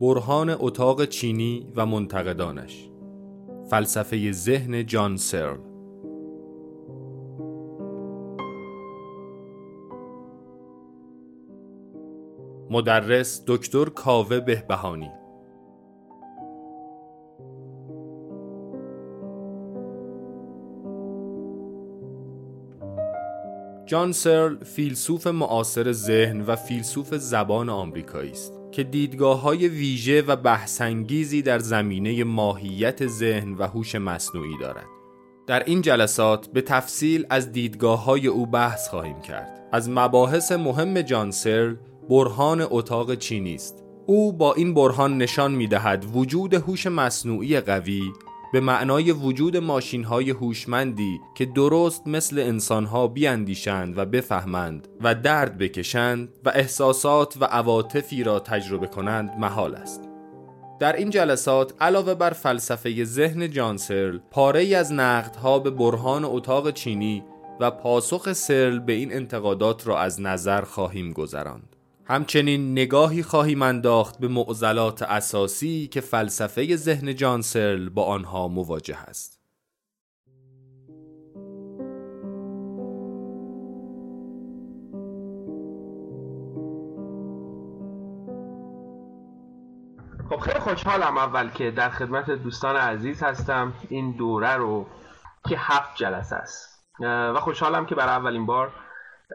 برهان اتاق چینی و منتقدانش. فلسفه ذهن جان سرل. مدرس دکتر کاوه بهبهانی. جان سرل فیلسوف معاصر ذهن و فیلسوف زبان آمریکایی است که دیدگاه های ویژه و بحثانگیزی در زمینه ماهیت ذهن و هوش مصنوعی دارد. در این جلسات به تفصیل از دیدگاه های او بحث خواهیم کرد. از مباحث مهم جان سرل برهان اتاق چینی است. او با این برهان نشان می دهد وجود هوش مصنوعی قوی به معنای وجود ماشین های هوشمندی که درست مثل انسان ها بیاندیشند و بفهمند و درد بکشند و احساسات و عواطفی را تجربه کنند محال است. در این جلسات علاوه بر فلسفه ذهن جان سرل پاره ای از نقدها به برهان اتاق چینی و پاسخ سرل به این انتقادات را از نظر خواهیم گذراند. همچنین نگاهی خواهیم انداخت به معضلات اساسی که فلسفه ذهن جانسرل با آنها مواجه است. خب خیلی خوشحالم اول که در خدمت دوستان عزیز هستم این دوره رو که هفت جلسه است و خوشحالم که برای اولین بار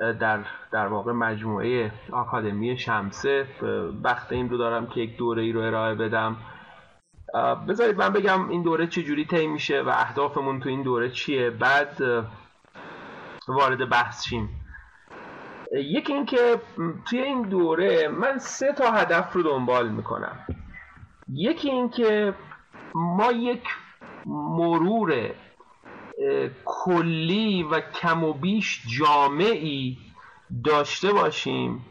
در در واقع مجموعه آکادمی شمسه. وقت این رو دارم که یک دوره ای رو ارائه بدم. بذارید من بگم این دوره چجوری طی میشه و اهدافمون تو این دوره چیه. بعد وارد بحث شیم. یکی اینکه توی این دوره من سه تا هدف رو دنبال می‌کنم. یکی اینکه ما یک مرور کلی و کم و بیش جامعی داشته باشیم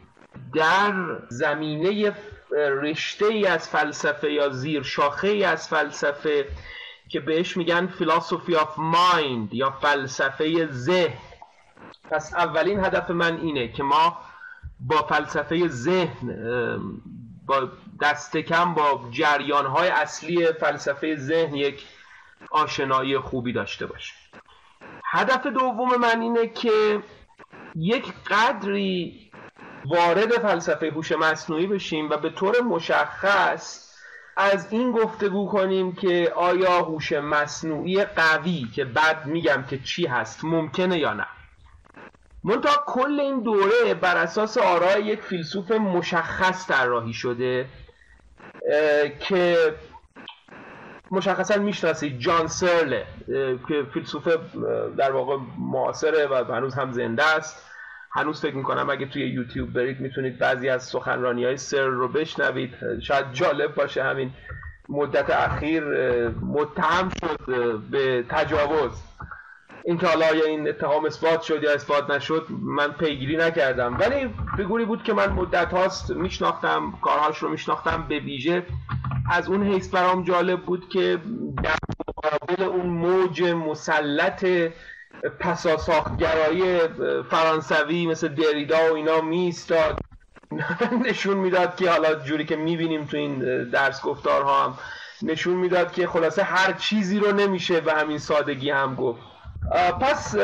در زمینه رشته ای از فلسفه یا زیر شاخه ای از فلسفه که بهش میگن فلسفی آف مایند یا فلسفه ذهن. پس اولین هدف من اینه که ما با فلسفه ذهن با دست کم با جریان های اصلی فلسفه ذهن یک آشنایی خوبی داشته باشه. هدف دوم من اینه که یک قدری وارد فلسفه هوش مصنوعی بشیم و به طور مشخص از این گفتگو کنیم که آیا هوش مصنوعی قوی که بعد میگم که چی هست ممکنه یا نه. منتها کل این دوره بر اساس آرای یک فیلسوف مشخص طراحی شده که مشخصا می‌شناسید جان سرله که فیلسوف در واقع معاصره و هنوز هم زنده است. هنوز فکر می‌کنم اگه توی یوتیوب برید می‌تونید بعضی از سخنرانی های سر رو بشنوید. شاید جالب باشه همین مدت اخیر متهم شد به تجاوز. اینکه حالا یا این اتهام اثبات شد یا اثبات نشد من پیگیری نکردم. ولی فیگوری بود که من مدت هاست میشناختم کارهاش رو میشناختم به ویژه. از اون حیث برام جالب بود که در مقابل اون موج مسلط پساساختگرایی فرانسوی مثل دریدا و اینا میستاد نشون می‌داد که حالا جوری که می‌بینیم تو این درس گفتارها هم نشون می‌داد که خلاصه هر چیزی رو نمیشه به همین سادگی هم گفت. پس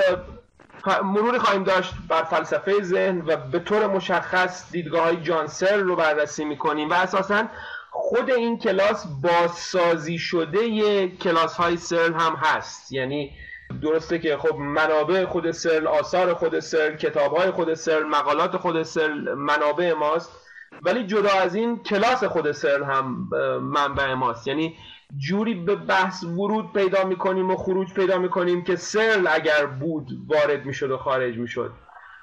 مروری خواهیم داشت بر فلسفه ذهن و به طور مشخص دیدگاه های جانسل رو بررسی می‌کنیم و اساسا خود این کلاس بازسازی شده کلاس های سرل هم هست. یعنی درسته که خب منابع خود سرل آثار خود سرل کتاب های خود سرل مقالات خود سرل منابع ماست. ولی جدا از این کلاس خود سرل هم منبع ماست. یعنی جوری به بحث ورود پیدا می‌کنیم و خروج پیدا می‌کنیم که سرل اگر بود وارد می‌شد و خارج می‌شد.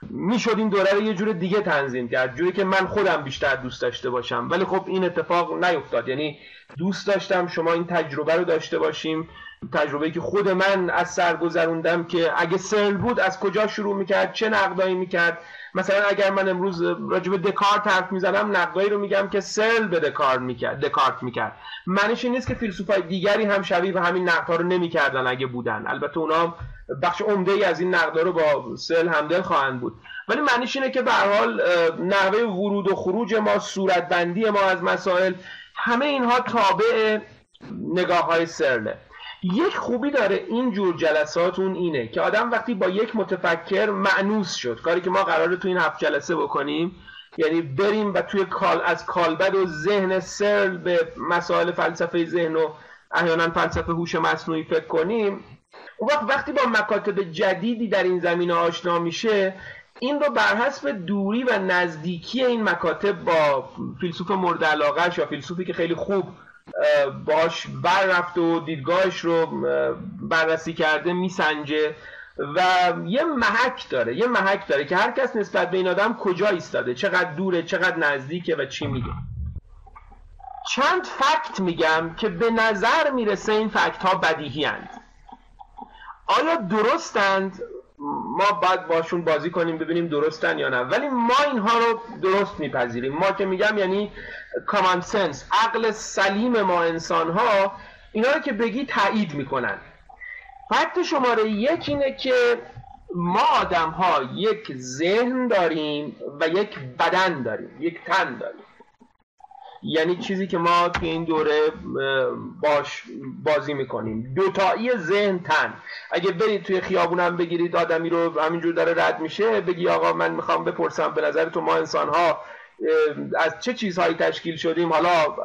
می‌شد این دوره رو یه جور دیگه تنظیم کرد جوری که من خودم بیشتر دوست داشته باشم. ولی خب این اتفاق نیفتاد. یعنی دوست داشتم شما این تجربه رو داشته باشیم. تجربه که خود من از سر گذروندم که اگه سرل بود از کجا شروع می‌کرد؟ چه نقدایی می‌کرد؟ مثلا اگر من امروز راجب دکارت حرف می‌زنم نقدایی رو میگم که سرل به دکارت می‌کرد دکارت می‌کرد. معنیش این نیست که فیلسوفای دیگری هم شبیه به همین نقدها رو نمی‌کردن اگه بودن. البته اونا بخش عمده ای از این نقدا رو با سل همدل خواهند بود. ولی معنیش اینه که به حال نحوه ورود و خروج ما صورت بندی ما از مسائل همه اینها تابع نگاه های سرله. یک خوبی داره این جور جلسات اون اینه که آدم وقتی با یک متفکر معنوس شد. کاری که ما قراره تو این هفت جلسه بکنیم یعنی بریم و توی کال از کالبد و ذهن سرل به مسائل فلسفه ذهن و احیانا فلسفه هوش مصنوعی فکر کنیم وقت وقتی با مکاتب جدیدی در این زمینه آشنا میشه این رو بر حسب دوری و نزدیکی این مکاتب با فیلسوف مورد علاقهش یا فیلسوفی که خیلی خوب باش بر رفته و دیدگاهش رو بررسی کرده میسنجه و یه محک داره یه محک داره که هر کس نسبت به این آدم کجا ایستاده چقدر دوره چقدر نزدیکه و چی میگه چند فکت میگم که به نظر می‌رسه این فکت ها بدیهی هند. آیا درستند؟ ما باید باشون بازی کنیم ببینیم درستن یا نه. ولی ما اینها رو درست میپذیریم. ما که میگم یعنی کامان سنس عقل سلیم ما انسان ها اینا رو که بگی تایید می‌کنن. فکت شماره یک اینه که ما آدم ها یک ذهن داریم و یک بدن داریم یک تن داریم. یعنی چیزی که ما توی این دوره باش بازی می‌کنیم. دوتایی ذهن تن. اگه برید توی خیابونم بگیرید آدمی رو همینجور داره رد میشه بگی آقا من می‌خوام بپرسم به نظر تو ما انسان ها از چه چیزهایی تشکیل شدیم؟ حالا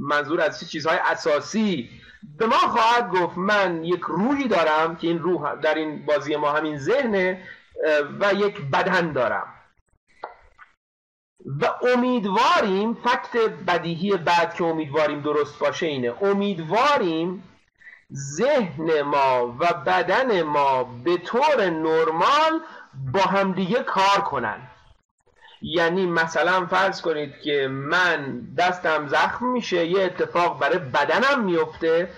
منظور از چه چیزهای اساسی؟ به ما خواهد گفت من یک روحی دارم که این روح در این بازی ما همین ذهنه و یک بدن دارم. و امیدواریم فکت بدیهی بعد که امیدواریم درست باشه اینه. امیدواریم ذهن ما و بدن ما به طور نرمال با همدیگه کار کنن. یعنی مثلا فرض کنید که من دستم زخم میشه یه اتفاق برای بدنم میفته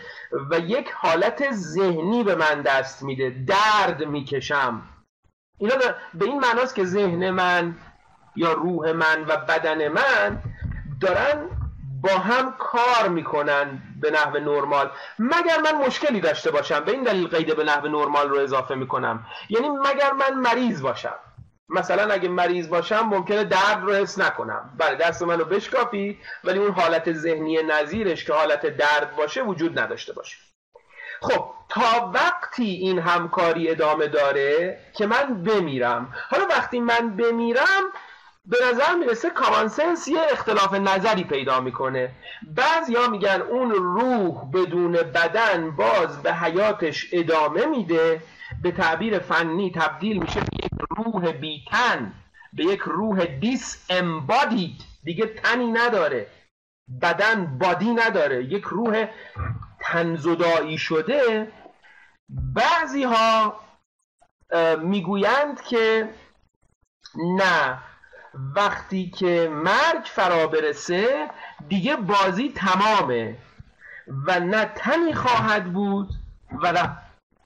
و یک حالت ذهنی به من دست میده درد می‌کشم. اینا به این معناست که ذهن من یا روح من و بدن من دارن با هم کار می‌کنن به نحو نرمال. مگر من مشکلی داشته باشم؟ به این دلیل قید به نحو نرمال رو اضافه می‌کنم. یعنی مگر من مریض باشم؟ مثلا اگه مریض باشم ممکنه درد رو حس نکنم. بله دست منو بشکافی ولی اون حالت ذهنی نظیرش که حالت درد باشه وجود نداشته باشه. خب تا وقتی این همکاری ادامه داره که من بمیرم. حالا وقتی من بمیرم به نظر می‌رسه کامانسنس یه اختلاف نظری پیدا می‌کنه. ها میگن اون روح بدون بدن باز به حیاتش ادامه میده. به تعبیر فنی تبدیل میشه به یک روح بیتن به یک روح دیس امبادید دیگه تنی نداره. بدن بادی نداره. یک روح تنزدایی شده. بعضی ها می‌گویند که نه. وقتی که مرگ فرا برسه دیگه بازی تمامه. و نه تنی خواهد بود و نه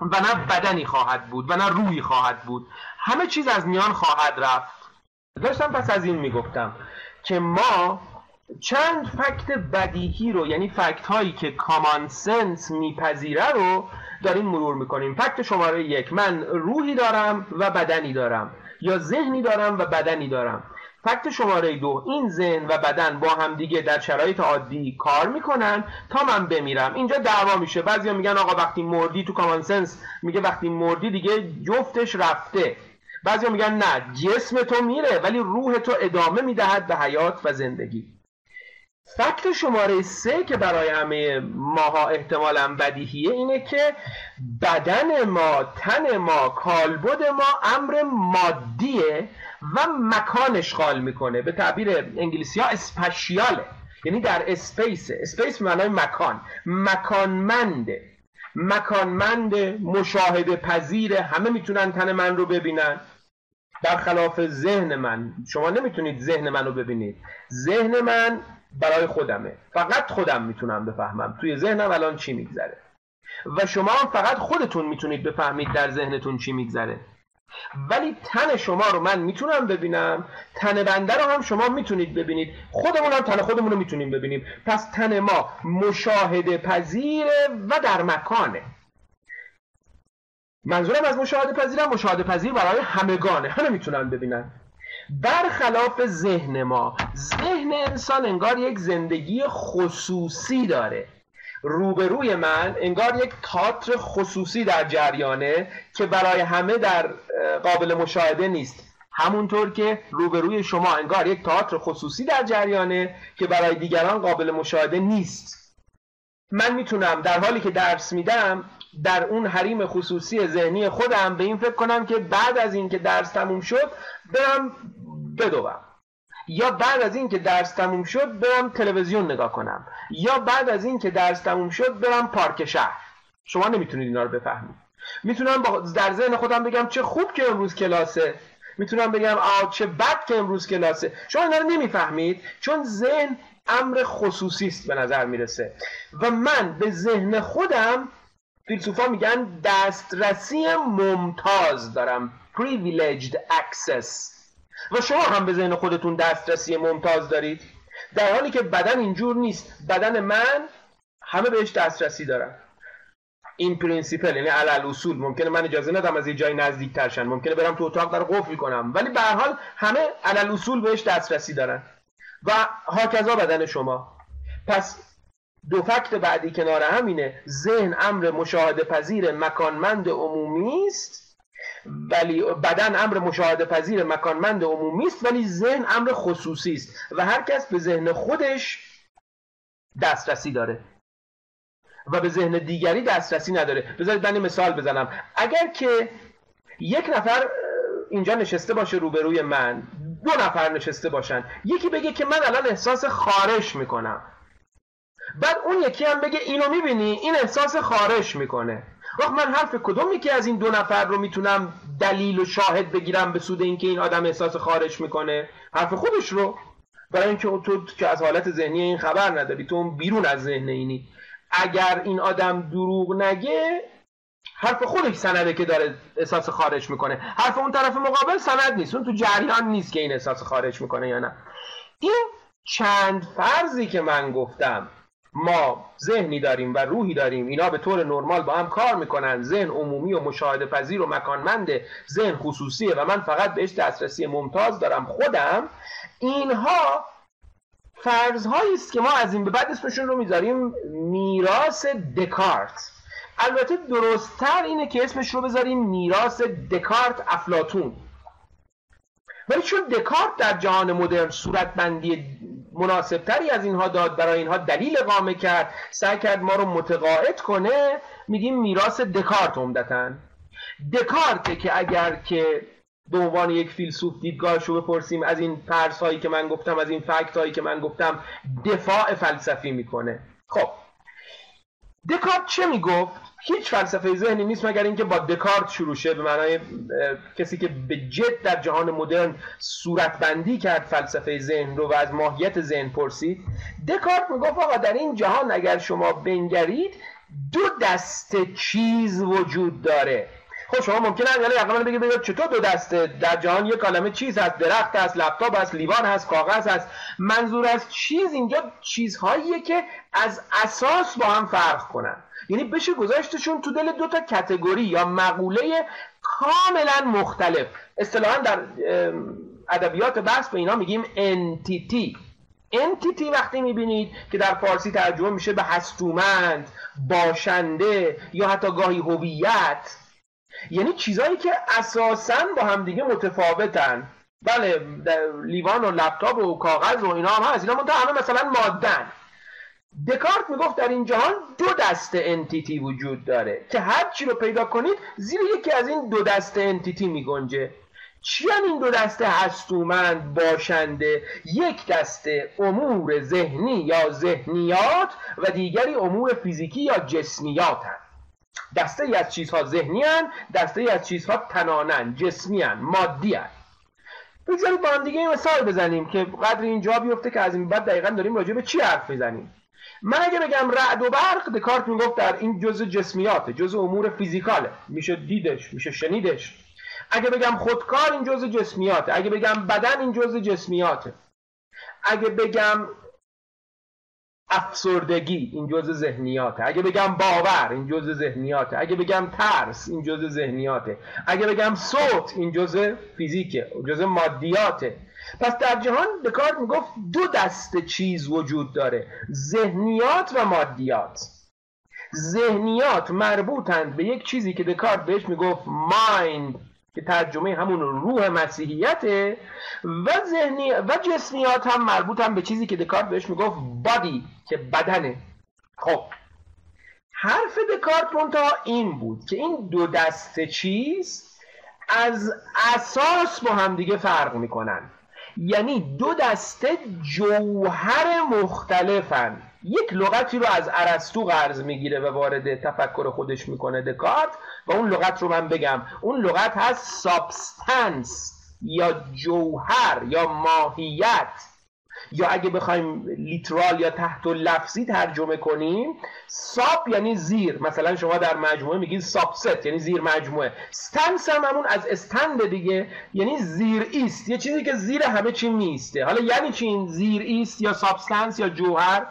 و نه بدنی خواهد بود و نه روحی خواهد بود. همه چیز از میان خواهد رفت. داشتم پس از این می‌گفتم که ما چند فکت بدیهی رو یعنی فکت هایی که کامان سنس میپذیره رو داریم مرور می‌کنیم. فکت شماره یک من روحی دارم و بدنی دارم یا ذهنی دارم و بدنی دارم. فکت شماره دو این ذهن و بدن با هم دیگه در شرایط عادی کار می‌کنن تا من بمیرم. اینجا دعوا میشه. بعضیا میگن آقا وقتی مردی تو کامن سنس میگه وقتی مردی دیگه جفتش رفته. بعضیا میگن نه جسم تو میره ولی روح تو ادامه می‌دهد به حیات و زندگی. فکت شماره سه که برای همه ماها احتمالا بدیهیه اینه که بدن ما تن ما کالبد ما امر مادیه. و مکان اشغال می‌کنه. به تعبیر انگلیسی ها اسپشیاله. یعنی در space. space معنای مکان. مکانمنده مکانمند مشاهده پذیر همه می‌تونن تن من رو ببینن. برخلاف ذهن من. شما نمی‌تونید ذهن من رو ببینید. ذهن من برای خودمه. فقط خودم می‌تونم بفهمم. توی ذهنم الان چی میگذره. و شما هم فقط خودتون می‌تونید بفهمید در ذهنتون چی میگذره. ولی تن شما رو من می‌تونم ببینم. تن بنده رو هم شما می‌تونید ببینید. خودمون هم تن خودمون رو می‌تونیم ببینیم. پس تن ما مشاهده پذیره و در مکانه. منظورم از مشاهده پذیرم مشاهده پذیر برای همگانه. همه می‌تونن ببینن. برخلاف ذهن ما ذهن انسان انگار یک زندگی خصوصی داره. روبروی من انگار یک تاتر خصوصی در جریانه که برای همه در قابل مشاهده نیست. همونطور که روبروی شما انگار یک تئاتر خصوصی در جریانه که برای دیگران قابل مشاهده نیست. من می‌تونم در حالی که درس میدم در اون حریم خصوصی ذهنی خودم به این فکر کنم که بعد از اینکه درس تموم شد برم بدوم. یا بعد از اینکه درس تموم شد برم تلویزیون نگاه کنم. یا بعد از اینکه درس تموم شد برم پارک شهر. شما نمی‌تونید اینا رو بفهمید. می‌تونم در ذهن خودم بگم چه خوب که امروز کلاسه. می‌تونم بگم آ چه بد که امروز کلاسه. شما اینا رو نمی‌فهمید چون ذهن امر خصوصی است به نظر می‌رسه. و من به ذهن خودم فیلسوفا میگن دسترسی ممتاز دارم. Privileged access. و شما هم به ذهن خودتون دسترسی ممتاز دارید. در حالی که بدن اینجور نیست. بدن من همه بهش دسترسی دارن. in principle یعنی علی‌الاصول. ممکنه من اجازه ندم از یه جای نزدیک‌تر شن ممکنه برم تو اتاق در قفل کنم. ولی به حال همه علی‌الاصول بهش دسترسی دارن. و هکذا بدن شما. پس دو fact بعدی کنار همینه. ذهن امر مشاهده پذیر مکانمند عمومی است. ولی بدن امر مشاهده پذیر مکانمند عمومی است ولی ذهن امر خصوصی است و هر کس به ذهن خودش دسترسی داره و به ذهن دیگری دسترسی نداره. بذارید من مثال بزنم. اگر که یک نفر اینجا نشسته باشه روبروی من دو نفر نشسته باشن یکی بگه که من الان احساس خارش می‌کنم. بعد اون یکی هم بگه اینو می‌بینی این احساس خارش می‌کنه. وقت من حرف کدوم یکی از این دو نفر رو می‌تونم دلیل و شاهد بگیرم به سود اینکه این آدم احساس خارش می‌کنه؟ حرف خودش رو. برای اینکه تو که از حالت ذهنی این خبر نداری تو بیرون از ذهن اینی. اگر این آدم دروغ نگه حرف خودش سنده که داره احساس خارج می‌کنه. حرف اون طرف مقابل سند نیست. اون تو جریان نیست که این احساس خارج می‌کنه یا نه. این چند فرضی که من گفتم ما ذهنی داریم و روحی داریم اینا به طور نرمال با هم کار می‌کنن. ذهن عمومی و مشاهده پذیر و مکانمنده ذهن خصوصیه و من فقط بهش دسترسی ممتاز دارم. خودم اینها فرض است که ما از این به بعد اسمشون رو می‌ذاریم میراث دکارت. البته درستتر اینه که اسمش رو بذاریم میراث دکارت افلاتون ولی چون دکارت در جهان مدرن صورتبندی مناسبتری از اینها داد برای اینها دلیل قامه کرد. سعی کرد ما رو متقاعد کنه. میگیم میراث دکارت عمدتا. دکارت که اگر که به عنوان یک فیلسوف دیدگاهش رو بپرسیم از این فرض هایی که من گفتم از این فکت هایی که من گفتم دفاع فلسفی می‌کنه. خب دکارت چه می‌گفت؟ هیچ فلسفه ذهنی نیست مگر اینکه با دکارت شروع شه به معنای کسی که به جد در جهان مدرن صورتبندی کرد فلسفه ذهن رو و از ماهیت ذهن پرسید. دکارت می‌گفت آقا در این جهان اگر شما بنگرید دو دست چیز وجود داره. خب شما ممکنه یعنی عقلا بگید بگید چطور دو دسته؟ در جهان یک کلمه چیز هست درخت هست لپتاپ هست لیوان هست کاغذ هست. منظور از چیز اینجا چیزهاییه که از اساس با هم فرق کنن. یعنی بشه گذاشتشون تو دل دو تا کتگوری یا مقوله کاملا مختلف. اصطلاحا در ادبیات بحث به اینا میگیم انتیتی انتیتی وقتی می‌بینید که در فارسی ترجمه میشه به هستومند باشنده یا حتی گاهی هویت. یعنی چیزهایی که اساسا با همدیگه متفاوتن. بله لیوان و لپتاپ و کاغذ و اینا هم هست. اینا منتها همه مثلا مادن. دکارت می‌گفت در این جهان دو دسته انتیتی وجود داره که هر چی رو پیدا کنید زیر یکی از این دو دسته انتیتی میگنجه. چی این دو دسته هستومند باشنده؟ یک دسته امور ذهنی یا ذهنیات و دیگری امور فیزیکی یا جسمیات هست. دسته ای از چیزها ذهنی هن دسته ای از چیزها تنانن جسمی هن مادی هن بگذارید با هم دیگه مثال بزنیم که قدر اینجا بیفته که از این بعد دقیقا داریم راجع به چی حرف می‌زنیم. من اگه بگم رعد و برق دکارت می‌گفت در این جزء جسمیاته جزء امور فیزیکاله میشه دیدش میشه شنیدش. اگه بگم خودکار این جزء جسمیاته اگه بگم بدن این جزء جسمیاته اگه بگم افسردگی این جزء ذهنیاته. اگه بگم باور این جزء ذهنیاته. اگه بگم ترس این جزء ذهنیاته. اگه بگم صوت این جزء فیزیکه جزء مادیاته. پس در جهان دکارت می‌گفت دو دست چیز وجود داره. ذهنیات و مادیات. ذهنیات مربوطند به یک چیزی که دکارت بهش می‌گفت مایند که ترجمه همون روح مسیحیته و ذهنی و جسمیات هم مربوطن به چیزی که دکارت بهش می‌گفت body که بدنه خب. حرف دکارت منتها این بود که این دو دسته چیز از اساس با همدیگه فرق می‌کنن. یعنی دو دسته جوهر مختلفن. یک لغتی رو از ارسطو قرض می‌گیره و وارد تفکر خودش می‌کنه دکارت و اون لغت رو من بگم. اون لغت هست substance یا جوهر یا ماهیت. یا اگه بخوایم literal یا تحت‌اللفظی ترجمه کنیم sub یعنی زیر. مثلا شما در مجموعه میگید subset یعنی زیر مجموعه. stance هم همون از stand دیگه یعنی زیر ایست. یه چیزی که زیر همه چی میسته حالا یعنی چی این زیر ایست یا substance یا جوهر؟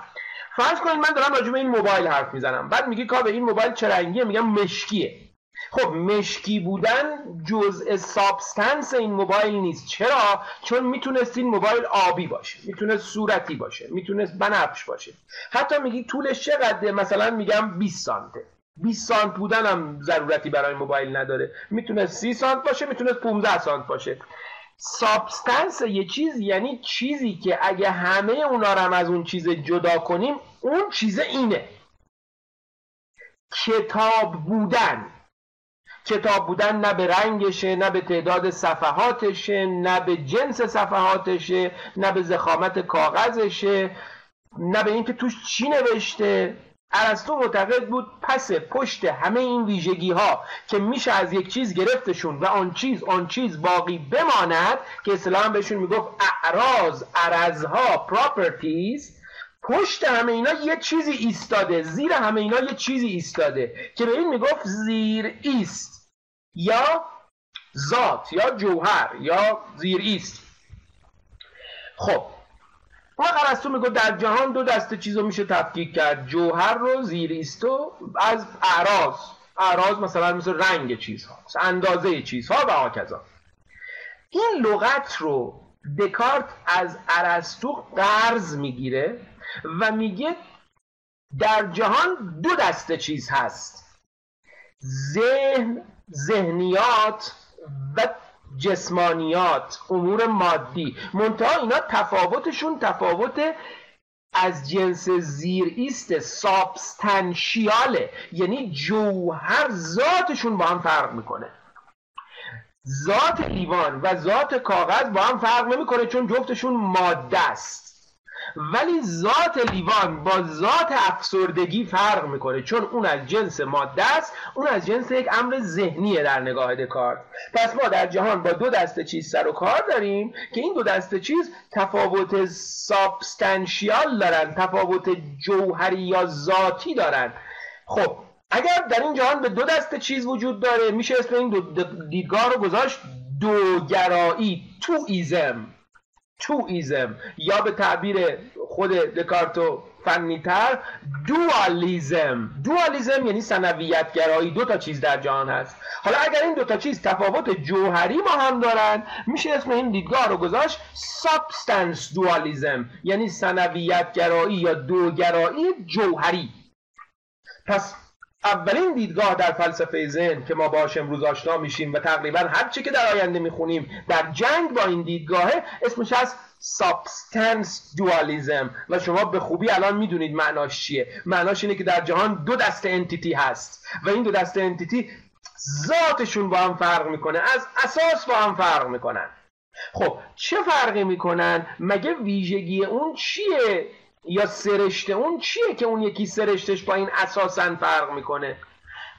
فرض کنید من دارم راجع به این موبایل حرف می‌زنم. بعد میگی کاوه این موبایل چه رنگیه؟ میگم مشکیه. خب مشکی بودن جزء سابستنس این موبایل نیست. چرا؟ چون می‌تونست این موبایل آبی باشه می‌تونست صورتی باشه می‌تونست بنفش باشه. حتی میگی طولش چقدره؟ مثلا میگم 20 سانته. 20 سانت بودن هم ضرورتی برای موبایل نداره. می‌تونه 30 سانت باشه می‌تونه 15 سانت باشه. سابستنس یه چیز یعنی چیزی که اگه همه اونا رو هم از اون چیز جدا کنیم اون چیز اینه. کتاب بودن. کتاب بودن نه به رنگشه نه به تعداد صفحاتشه نه به جنس صفحاتشه نه به زخامت کاغذشه نه به اینکه توش چی نوشته. ارسطو معتقد بود پس پشت همه این ویژگی ها که میشه از یک چیز گرفتشون و آن چیز آن چیز باقی بماند که اسلام بهشون می‌گفت اعراض عرضها پراپرتیز پشت همه اینا یه چیزی ایستاده زیر همه اینا یه چیزی ایستاده که به این می‌گفت زیر ایست یا ذات یا جوهر یا زیر ایست. خب ما ارسطو میگه در جهان دو دسته چیز رو میشه تفکیک کرد. جوهر رو زیر ایستو از اعراض. اعراض مثلا مثل رنگ چیزها اندازه چیزها و آکذا این لغت رو دکارت از ارسطو قرض می‌گیره و میگه در جهان دو دسته چیز هست. ذهن ذهنیات و جسمانیات امور مادی. منتها اینا تفاوتشون تفاوت از جنس زیر ایست سابستنشیاله. یعنی جوهر ذاتشون با هم فرق می‌کنه. ذات لیوان و ذات کاغذ با هم فرق نمی‌کنه چون جفتشون ماده است. ولی ذات لیوان با ذات افسردگی فرق می‌کنه چون اون از جنس ماده است اون از جنس یک امر ذهنیه در نگاه دکارت. پس ما در جهان با دو دسته چیز سر و کار داریم که این دو دسته چیز تفاوت سابستنشیال دارن تفاوت جوهری یا ذاتی دارن. خب اگر در این جهان به دو دسته چیز وجود داره میشه اسم این دو دیدگاه رو گذاشت دوگرایی two-ism. two-ism یا به تعبیر خود دکارتو فنی‌تر دوالیزم دوالیزم یعنی ثنویت گرایی دو تا چیز در جهان هست. حالا اگر این دو تا چیز تفاوت جوهری با هم دارن میشه اسم این دیدگاه رو گذاشت substance dualism یعنی ثنویت گرایی یا دوگرایی جوهری. پس اولین دیدگاه در فلسفه ذهن که ما باش امروز آشنا میشیم و تقریبا هر چی که در آینده می‌خونیم در جنگ با این دیدگاهه اسمش هست substance dualism و شما به خوبی الان می‌دونید معناش چیه. معناش اینه که در جهان دو دسته entity هست و این دو دسته entity ذاتشون با هم فرق می‌کنه. از اساس با هم فرق می‌کنن. خب چه فرقی می‌کنن؟ مگه ویژگی اون چیه یا سرشته اون چیه که اون یکی سرشتش با این اساسا فرق می‌کنه؟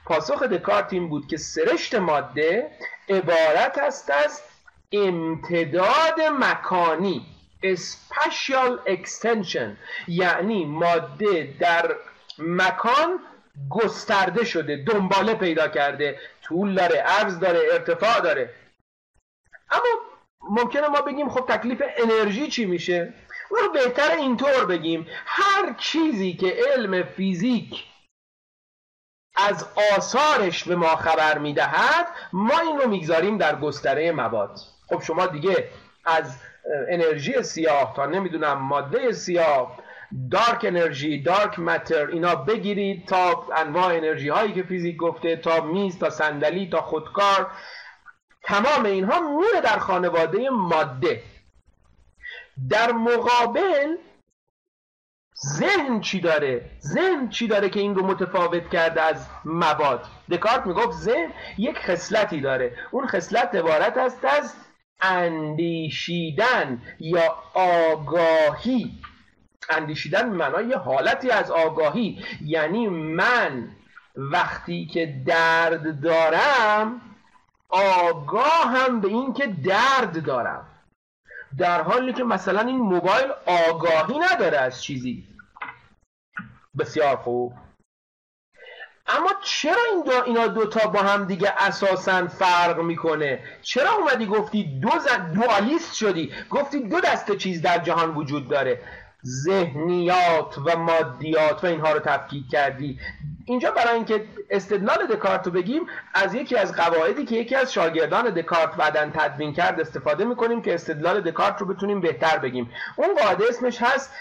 پاسخ دکارت این بود که سرشت ماده عبارت است از امتداد مکانی spatial extension یعنی ماده در مکان گسترده شده دنباله پیدا کرده طول داره عرض داره ارتفاع داره. اما ممکنه ما بگیم خب تکلیف انرژی چی میشه؟ اون بهتر اینطور بگیم. هر چیزی که علم فیزیک از آثارش به ما خبر می‌دهد ما این رو می‌گذاریم در گستره مواد. خب شما دیگه از انرژی سیاه تا نمی‌دونم ماده سیاه دارک انرژی دارک متر اینا بگیرید تا انواع انرژی هایی که فیزیک گفته تا میز تا صندلی تا خودکار تمام اینها میره در خانواده ماده. در مقابل ذهن چی داره؟ ذهن چی داره که این رو متفاوت کرده از مواد؟ دکارت می‌گفت ذهن یک خصلتی داره. اون خصلت عبارت است از اندیشیدن یا آگاهی. اندیشیدن معنای حالتی از آگاهی. یعنی من وقتی که درد دارم آگاهم به این که درد دارم. در حالی که مثلا این موبایل آگاهی نداره از چیزی. بسیار خوب. اما چرا این دو اینا دوتا با هم دیگه اساسا فرق می‌کنه؟ چرا اومدی گفتی دو دوالیست شدی؟ گفتی دو دسته چیز در جهان وجود داره. ذهنیات و مادیات و اینها رو تفکیک کردی. اینجا برای اینکه استدلال دکارت رو بگیم از یکی از قواعدی که یکی از شاگردان دکارت بعدا تدوین کرد استفاده می‌کنیم که استدلال دکارت رو بتونیم بهتر بگیم. اون قاعده اسمش هست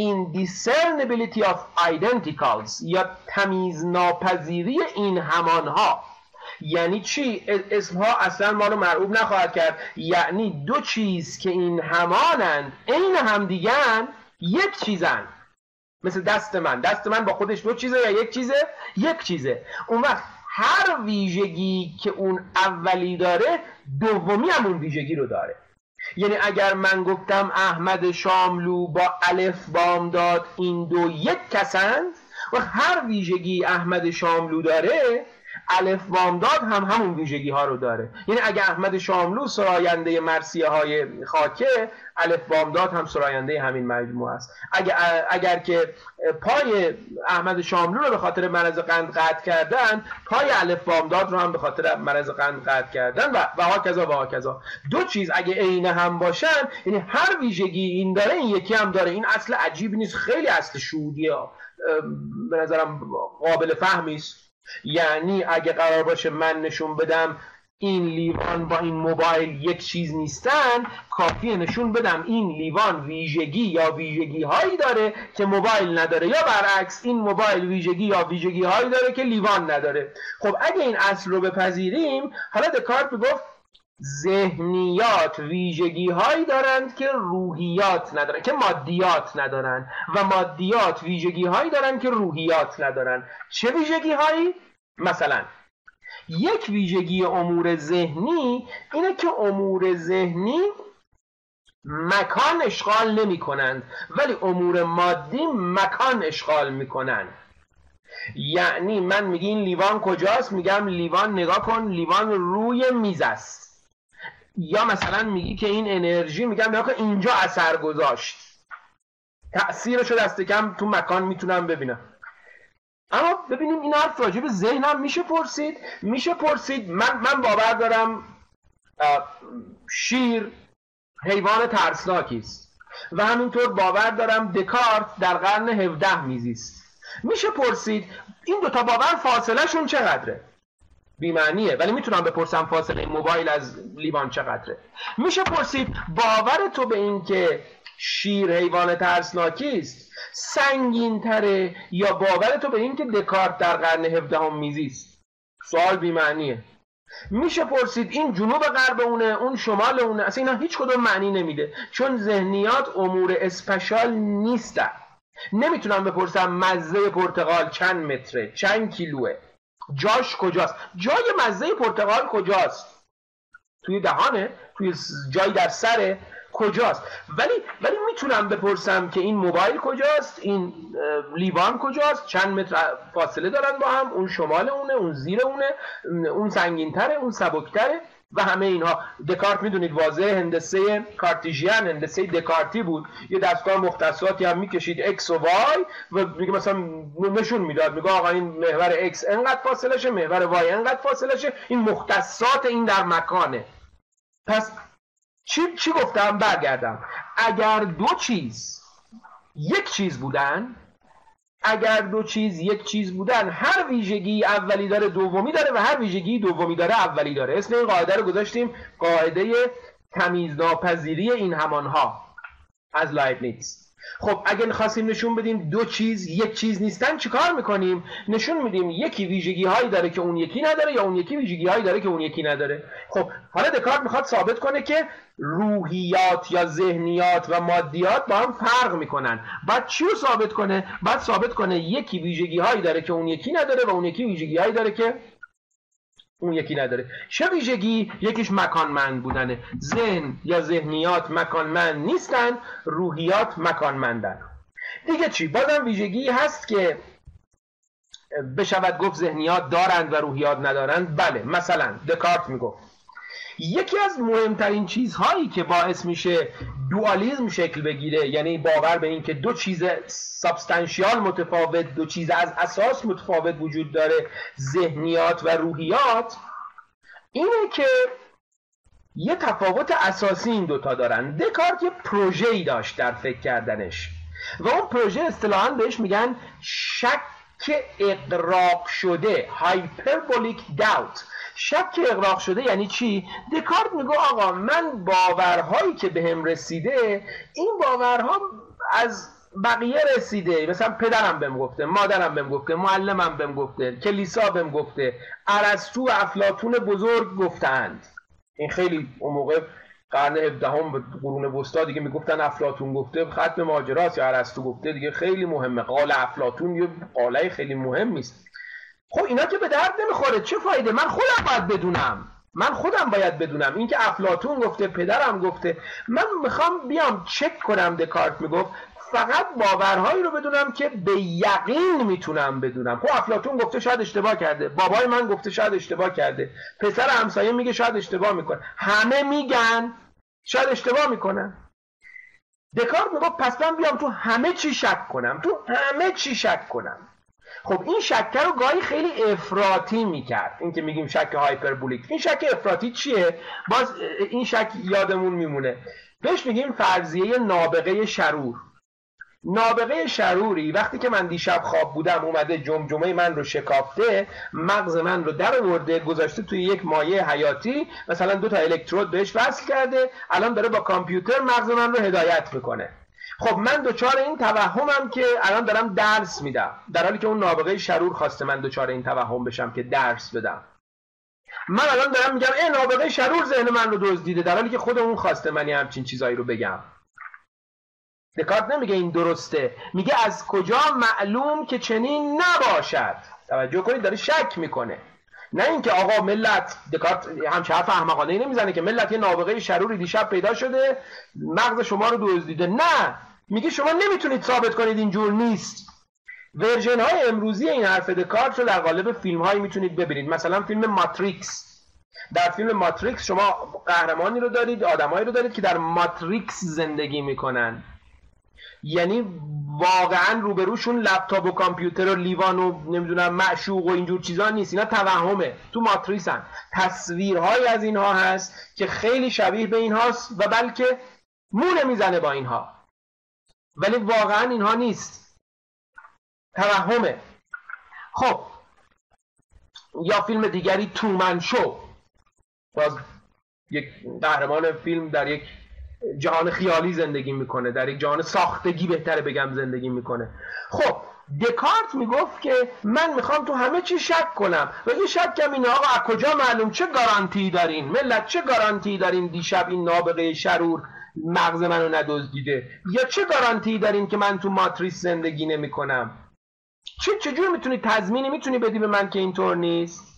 indiscernibility of identicals یا تمیز ناپذیری این همانها. یعنی چی؟ اسمها اصلا ما رو مرعوب نخواهد کرد. یعنی دو چیز که این همانند عین همدیگن یک چیزن. مثل دست من. دست من با خودش دو چیزه یا یک چیزه؟ یک چیزه. اون وقت هر ویژگی که اون اولی داره دومی هم اون ویژگی رو داره. یعنی اگر من گفتم احمد شاملو با الف بام داد این دو یک کسند و هر ویژگی احمد شاملو داره الف داد هم همون ویژگی ها رو داره. یعنی اگر احمد شاملو سراینده مرسیه های خاکه الف داد هم سراینده همین مجموعه است. اگر, اگر که پای احمد شاملو رو به خاطر مرض قند قطع کردن پای الف داد رو هم به خاطر مرض قند قطع کردن و و ها و ها دو چیز اگه عین هم باشن یعنی هر ویژگی این داره این یکی هم داره. این اصل عجیب نیست خیلی اصل شهودیه به نظرم قابل فهمی است. یعنی اگه قرار باشه من نشون بدم این لیوان با این موبایل یک چیز نیستن کافیه نشون بدم این لیوان ویژگی یا ویژگی هایی داره که موبایل نداره. یا برعکس این موبایل ویژگی یا ویژگی هایی داره که لیوان نداره. خب اگه این اصل رو بپذیریم حالا دکارت گفت ذهنیات ویژگی هایی دارند که روحیات ندارند که مادیات ندارند و مادیات ویژگی هایی دارند که روحیات ندارند چه ویژگی هایی مثلا یک ویژگی امور ذهنی اینه که امور ذهنی مکان اشغال نمی کنند ولی امور مادی مکان اشغال می کنند یعنی من میگی این لیوان کجاست؟ میگم لیوان نگاه کن لیوان روی میز است. یا مثلا میگی که این انرژی میگم نگاه اینجا اثر گذاشت. تأثیرشو دست کم تو مکان می‌تونم ببینم. اما ببینیم این حرف راجع ذهنم میشه پرسید؟ میشه پرسید. من من باور دارم شیر حیوان ترسناکی است. و همینطور باور دارم دکارت در قرن 17 میزیست. میشه پرسید این دوتا باور فاصله شون چقدره؟ بیمعنیه. ولی می‌تونم بپرسم فاصله موبایل از لیوان چقدره؟ میشه پرسید باور تو به این که شیر حیوان ترسناکی است سنگین تره یا باور تو به این که دکارت در قرن هفدهم میزیست سوال بیمعنیه. میشه پرسید این جنوب غرب اونه اون شمال اونه اصلا اینا هیچ کدوم معنی نمیده چون ذهنیات امور اسپشال نیستن. نمی‌تونم بپرسم مزه پرتغال چند متره چند کیلوه؟ جاش کجاست؟ جای مزه پرتقال کجاست؟ توی دهانه؟ توی جایی در سره؟ کجاست؟ ولی ولی می‌تونم بپرسم که این موبایل کجاست؟ این لیوان کجاست؟ چند متر فاصله دارن با هم؟ اون شمال اونه؟ اون زیر اونه؟ اون سنگینتره؟ اون سبکتره؟ و همه اینها. دکارت می‌دونید واضح هندسه کارتیژیان هندسه دکارتی بود. یه دستگاه مختصاتی هم می‌کشید x و y و میگه مثلا نشون می‌داد. میگه آقا این محور x انقدر فاصله شه محور y انقدر فاصله شه این مختصات این در مکانه. پس چی, چی گفتم؟ برگردم. اگر دو چیز یک چیز بودن اگر دو چیز یک چیز بودن هر ویژگی اولی داره دومی داره و هر ویژگی دومی داره اولی داره. اسم این قاعده رو گذاشتیم قاعده تمیز ناپذیری این همانها. از لایبنیتس. خب اگه خواستیم نشون بدیم دو چیز یک چیز نیستن چیکار می‌کنیم؟ نشون میدیم یکی ویژگی هایی داره که اون یکی نداره یا اون یکی ویژگی هایی داره که اون یکی نداره. خب حالا دکارت می‌خواد ثابت کنه که روحیات یا ذهنیات و مادیات با هم فرق می‌کنن. بعد چی رو ثابت کنه؟ بعد ثابت کنه یکی ویژگی هایی داره که اون یکی نداره و اون یکی ویژگی هایی داره که اون یکی نداره. چه ویژگی یکیش مکانمند بودنه؟ ذهن یا ذهنیات مکانمند نیستن روحیات مکانمندن. دیگه چی؟ بازم ویژگی هست که بشود گفت ذهنیات دارند و روحیات ندارند. بله مثلا دکارت می‌گفت. یکی از مهمترین چیزهایی که باعث میشه دوالیزم شکل بگیره یعنی باور به اینکه دو چیز سابستانشیال متفاوت دو چیز از اساس متفاوت وجود داره ذهنیات و روحیات اینه که یه تفاوت اساسی این دوتا دارن. دکارت یه پروژه ای داشت در فکر کردنش. و اون پروژه اصطلاحا بهش میگن شک اقراق شده هایپربولیک داوت شک اقراق شده یعنی چی؟ دکارت میگه آقا من باورهایی که بهم رسیده این باورها از بقیه رسیده. مثلا پدرم بهم گفته مادرم بهم گفته معلمم بهم گفته کلیسا بهم گفته ارسطو و افلاطون بزرگ گفتند. این خیلی اون موقع قرن 17 هم قرون وسطا دیگه می‌گفتن افلاتون گفته ختم ماجراست یا ارسطو گفته دیگه خیلی مهمه. قال افلاتون یه قاله خیلی مهم است خب اینا که به درد نمی‌خوره. چه فایده؟ من خودم باید بدونم. من خودم باید بدونم. اینکه افلاتون گفته پدرم گفته. من می‌خوام بیام چک کنم دکارت می‌گفت. فقط باورهایی رو بدونم که به یقین می‌تونم بدونم. خب افلاتون گفته شاید اشتباه کرده. بابای من گفته شاید اشتباه کرده. پسر همسایه میگه شاید اشتباه می‌کنه. همه میگن شاید اشتباه می‌کنن دکارت می‌گفت پس من بیام تو همه چی شک کنم. تو همه چی شک کنم. خب این شکر رو گاهی خیلی افراطی می‌کرد. این که میگیم شک هایپربولیک. این شک افراطی چیه؟ باز این شک یادمون میمونه. بهش میگیم فرضیه نابغه شرور. نابغه شروری وقتی که من دیشب خواب بودم اومده جمجمه من رو شکافته مغز من رو در آورده گذاشته توی یک مایه حیاتی مثلا دو تا الکترود بهش وصل کرده الان داره با کامپیوتر مغز من رو هدایت می‌کنه. خب من دوچار این توهمم که الان دارم درس میدم. در حالی که اون نابغه شرور خواسته من دوچار این توهم بشم که درس بدم. من الان دارم میگم ای نابغه شرور ذهن من رو دزدیده در حالی که خود اون خواسته من همچین چیزایی رو بگم. دکارت نمیگه این درسته. میگه از کجا معلوم که چنین نباشد؟ توجه کنید داره شک می‌کنه. نه اینکه آقا ملت دکارت همچین حرف احمقانه ای نمی‌زنه که ملت یه نابغه شروری دیشب پیدا شده مغز شما رو دزدیده. نه. میگه شما نمی‌تونید ثابت کنید اینجور نیست. version های امروزی این حرف دکارت رو در قالب فیلم هایی می‌تونید ببینید. مثلا فیلم ماتریکس. در فیلم ماتریکس شما قهرمانی رو دارید آدمایی رو دارید که در ماتریکس زندگی می‌کنن. یعنی واقعا روبروشون لپتاپ و کامپیوتر و لیوان و نمی‌دونم معشوق و اینجور چیزا نیست. اینا توهمه. تو ماتریسن. تصویرهایی از اینها هست که خیلی شبیه به اینهاست و بلکه مونه می‌زنه با اینها. ولی واقعا اینها نیست. توهمه. خب. یا فیلم دیگری تومن شو. باز یک قهرمان فیلم در یک جهان خیالی زندگی می‌کنه در یک جهان ساختگی بهتره بگم زندگی می‌کنه. خب دکارت می‌گفت که من می‌خوام تو همه چی شک کنم. و این شکم اینه آقا از کجا معلوم؟ چه گارانتی دارین؟ ملت چه گارانتی دارین دیشب این نابغه شرور مغز منو ندزدیده؟ یا چه گارانتی دارین که من تو ماتریس زندگی نمی‌کنم؟ چه چجور می‌تونی تضمینی می‌تونی بدی به من که اینطور نیست؟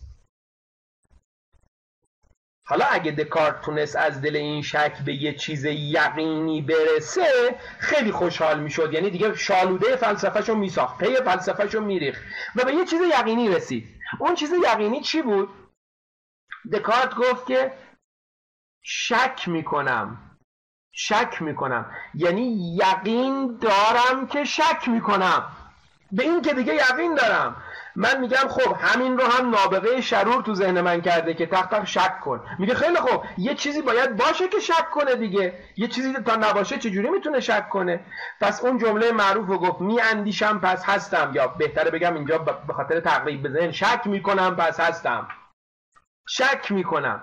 حالا اگه دکارت تونست از دل این شک به یه چیز یقینی برسه خیلی خوشحال می‌شد. یعنی دیگه شالوده فلسفهشو میساخت پی فلسفهشو میریخت و به یه چیز یقینی رسید. اون چیز یقینی چی بود؟ دکارت گفت که شک می‌کنم. شک می‌کنم. یعنی یقین دارم که شک می‌کنم. به این که دیگه یقین دارم. من میگم خب همین رو هم نابغه شرور تو ذهن من کرده که تق شک کن. میگه خیلی خب یه چیزی باید باشه که شک کنه دیگه. یه چیزی تا نباشه چجوری می‌تونه شک کنه؟ پس اون جمله معروف رو گفت میاندیشم پس هستم. یا بهتره بگم اینجا به خاطر تقریب بزن شک می‌کنم پس هستم. شک می‌کنم.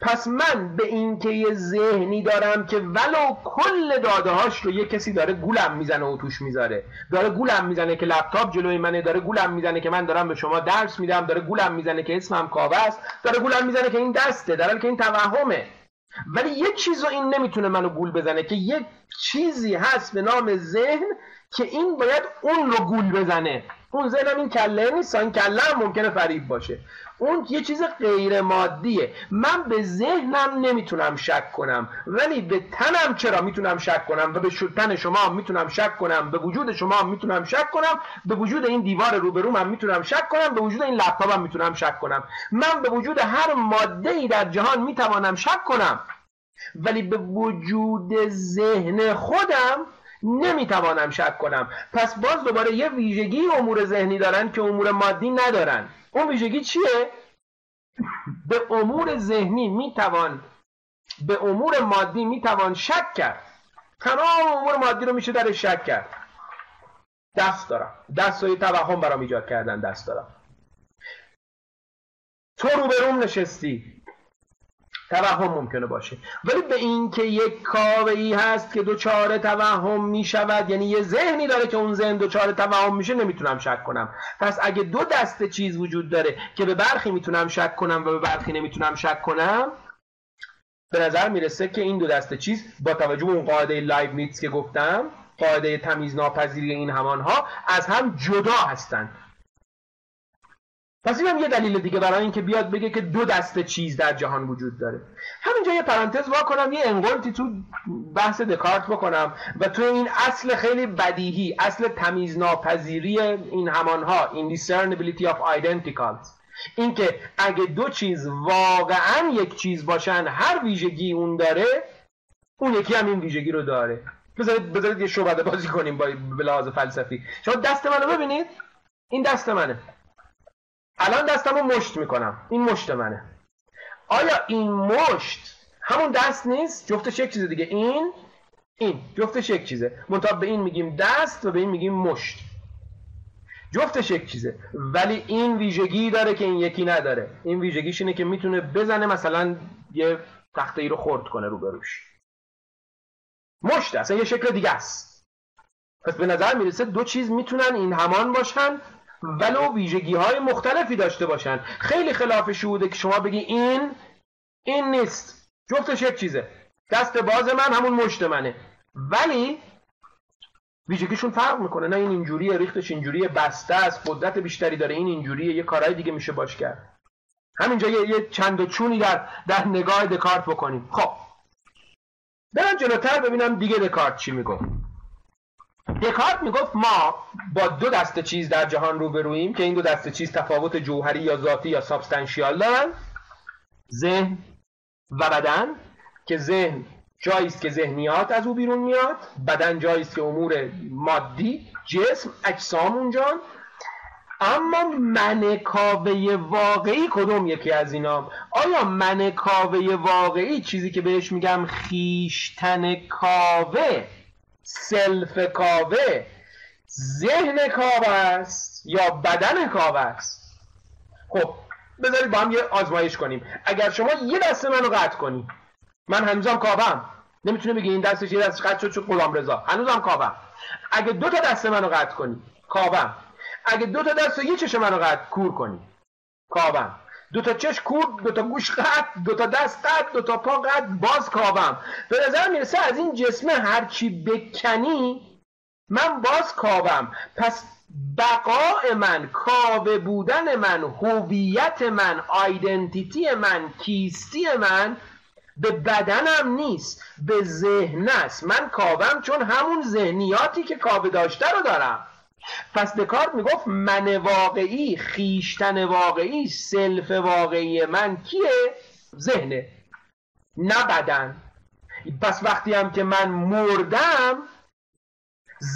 پس من به اینکه یه ذهنی دارم که ولو کل داده هاش رو یه کسی داره گولم می‌زنه و توش می‌ذاره. داره گولم می‌زنه که لپتاپ جلوی منه داره گولم می‌زنه که من دارم به شما درس میدم داره گولم می‌زنه که اسمم کاوه است داره گولم می‌زنه که این دسته داره که این توهمه. ولی یه چیز رو این نمی‌تونه منو گول بزنه که یه چیزی هست به نام ذهن که این باید اون رو گول بزنه. اون ذهنم این کله نیست این کله هم ممکنه فریب باشه. اون یه چیز غیر مادیه من به ذهنم نمی‌تونم شک کنم ولی به تنم چرا می‌تونم شک کنم؟ و به تن شما می‌تونم شک کنم. به وجود شما می‌تونم شک کنم. به وجود این دیوار روبروم هم می‌تونم شک کنم. به وجود این لپتاپم می‌تونم شک کنم. من به وجود هر ماده ای در جهان می‌توانم شک کنم. ولی به وجود ذهن خودم نمی‌توانم شک کنم. پس باز دوباره یه ویژگی امور ذهنی دارن که امور مادی ندارن. اون ویژگی چیه؟ به امور ذهنی می‌توان به امور مادی می‌توان شک کرد. تمام امور مادی رو میشه در شک کرد. دست دارم. دست های توهم برام ایجاد کردن. دست دارم. تو روبروم نشستی. توهم ممکنه باشه. ولی به اینکه یک کاوه ای هست که دوچار توهم می شود یعنی یه ذهنی داره که اون ذهن دوچار توهم میشه نمی‌تونم شک کنم. پس اگه دو دسته چیز وجود داره که به برخی می‌تونم شک کنم و به برخی نمی‌تونم شک کنم به نظر می‌رسه که این دو دسته چیز با توجه به اون قاعده لایب نیتس که گفتم قاعده تمیز ناپذیری این همانها از هم جدا هستند پس این هم یه دلیل دیگه برای اینکه بیاد بگه که دو دسته چیز در جهان وجود داره. همینجا یه پرانتز وا کنم یه ان قلتی تو بحث دکارت بکنم و تو این اصل خیلی بدیهی اصل تمیز ناپذیری این همانها indiscernibility of identicals. اینکه اگه دو چیز واقعا یک چیز باشن هر ویژگی اون داره اون یکی هم این ویژگی رو داره. بذارید بذارید یه شعبده بازی کنیم با به لحاظ فلسفی. شما دست منو ببینید؟ این دست منه. الان دستم رو مشت می‌کنم. این مشت منه. آیا این مشت همون دست نیست؟ جفتش یک چیزه دیگه. این این. جفتش یک چیزه. منتها به این میگیم دست و به این میگیم مشت. جفتش یک چیزه. ولی این ویژگی داره که این یکی نداره. این ویژگیش اینه که می‌تونه بزنه مثلا یه تخته ای رو خورد کنه رو بروش مشت. اصلا یه شکل دیگه است. پس به نظر می‌رسه دو چیز می‌تونن این همان باشن. ولو ویژگی های مختلفی داشته باشن. خیلی خلاف شهوده که شما بگی این این نیست. جفتش یک چیزه. دست باز من همون مشت منه. ولی ویژگیشون فرق می‌کنه. نه این اینجوریه ریختش اینجوریه بسته است قدرت بیشتری داره این اینجوریه یه کارهای دیگه میشه باش کرد. همینجا یه, یه چند و چونی در, در نگاه دکارت بکنیم. خب. برم جلوتر ببینم دیگه دکارت چی می‌گفت. دکارت می‌گفت ما با دو دسته چیز در جهان روبروییم که این دو دسته چیز تفاوت جوهری یا ذاتی یا سابستانشیال دارن. ذهن و بدن که ذهن جایی است که ذهنیات از او بیرون میاد بدن جایی است که امور مادی جسم اجسام اونجان. اما من کاوه واقعی کدوم یکی از اینا؟ آیا من کاوه واقعی چیزی که بهش میگم خیشتن کاوه؟ سلف کاوه ذهن کاوه است یا بدن کاوه است؟ خب بذارید با هم یه آزمایش کنیم. اگر شما یه دست منو قطع کنی من هنوزم کاوهم نمی‌تونه بگی این دستش یه دستش قطع شد چون غلام رضا. هنوزم کاوهم اگه دو تا دست منو قطع کنی کاوهم اگه دو تا دست و یه چش منو قطع کور کنی کاوهم دو تا چش کور دو تا گوش قطع دو تا دست دو تا پا قطع باز کاوم. به نظر می‌رسه از این جسمه هرچی بکنی من باز کاوم. پس بقاء من کاوه بودن من هویت من آیدنتیتی من کیستی من به بدنم نیست به ذهن است. من کاوم چون همون ذهنیاتی که کاوه داشته رو دارم. پس دکارت می‌گفت من واقعی خیشتن واقعی سلف واقعی من کیه؟ ذهنه. نه بدن. پس وقتی هم که من مردم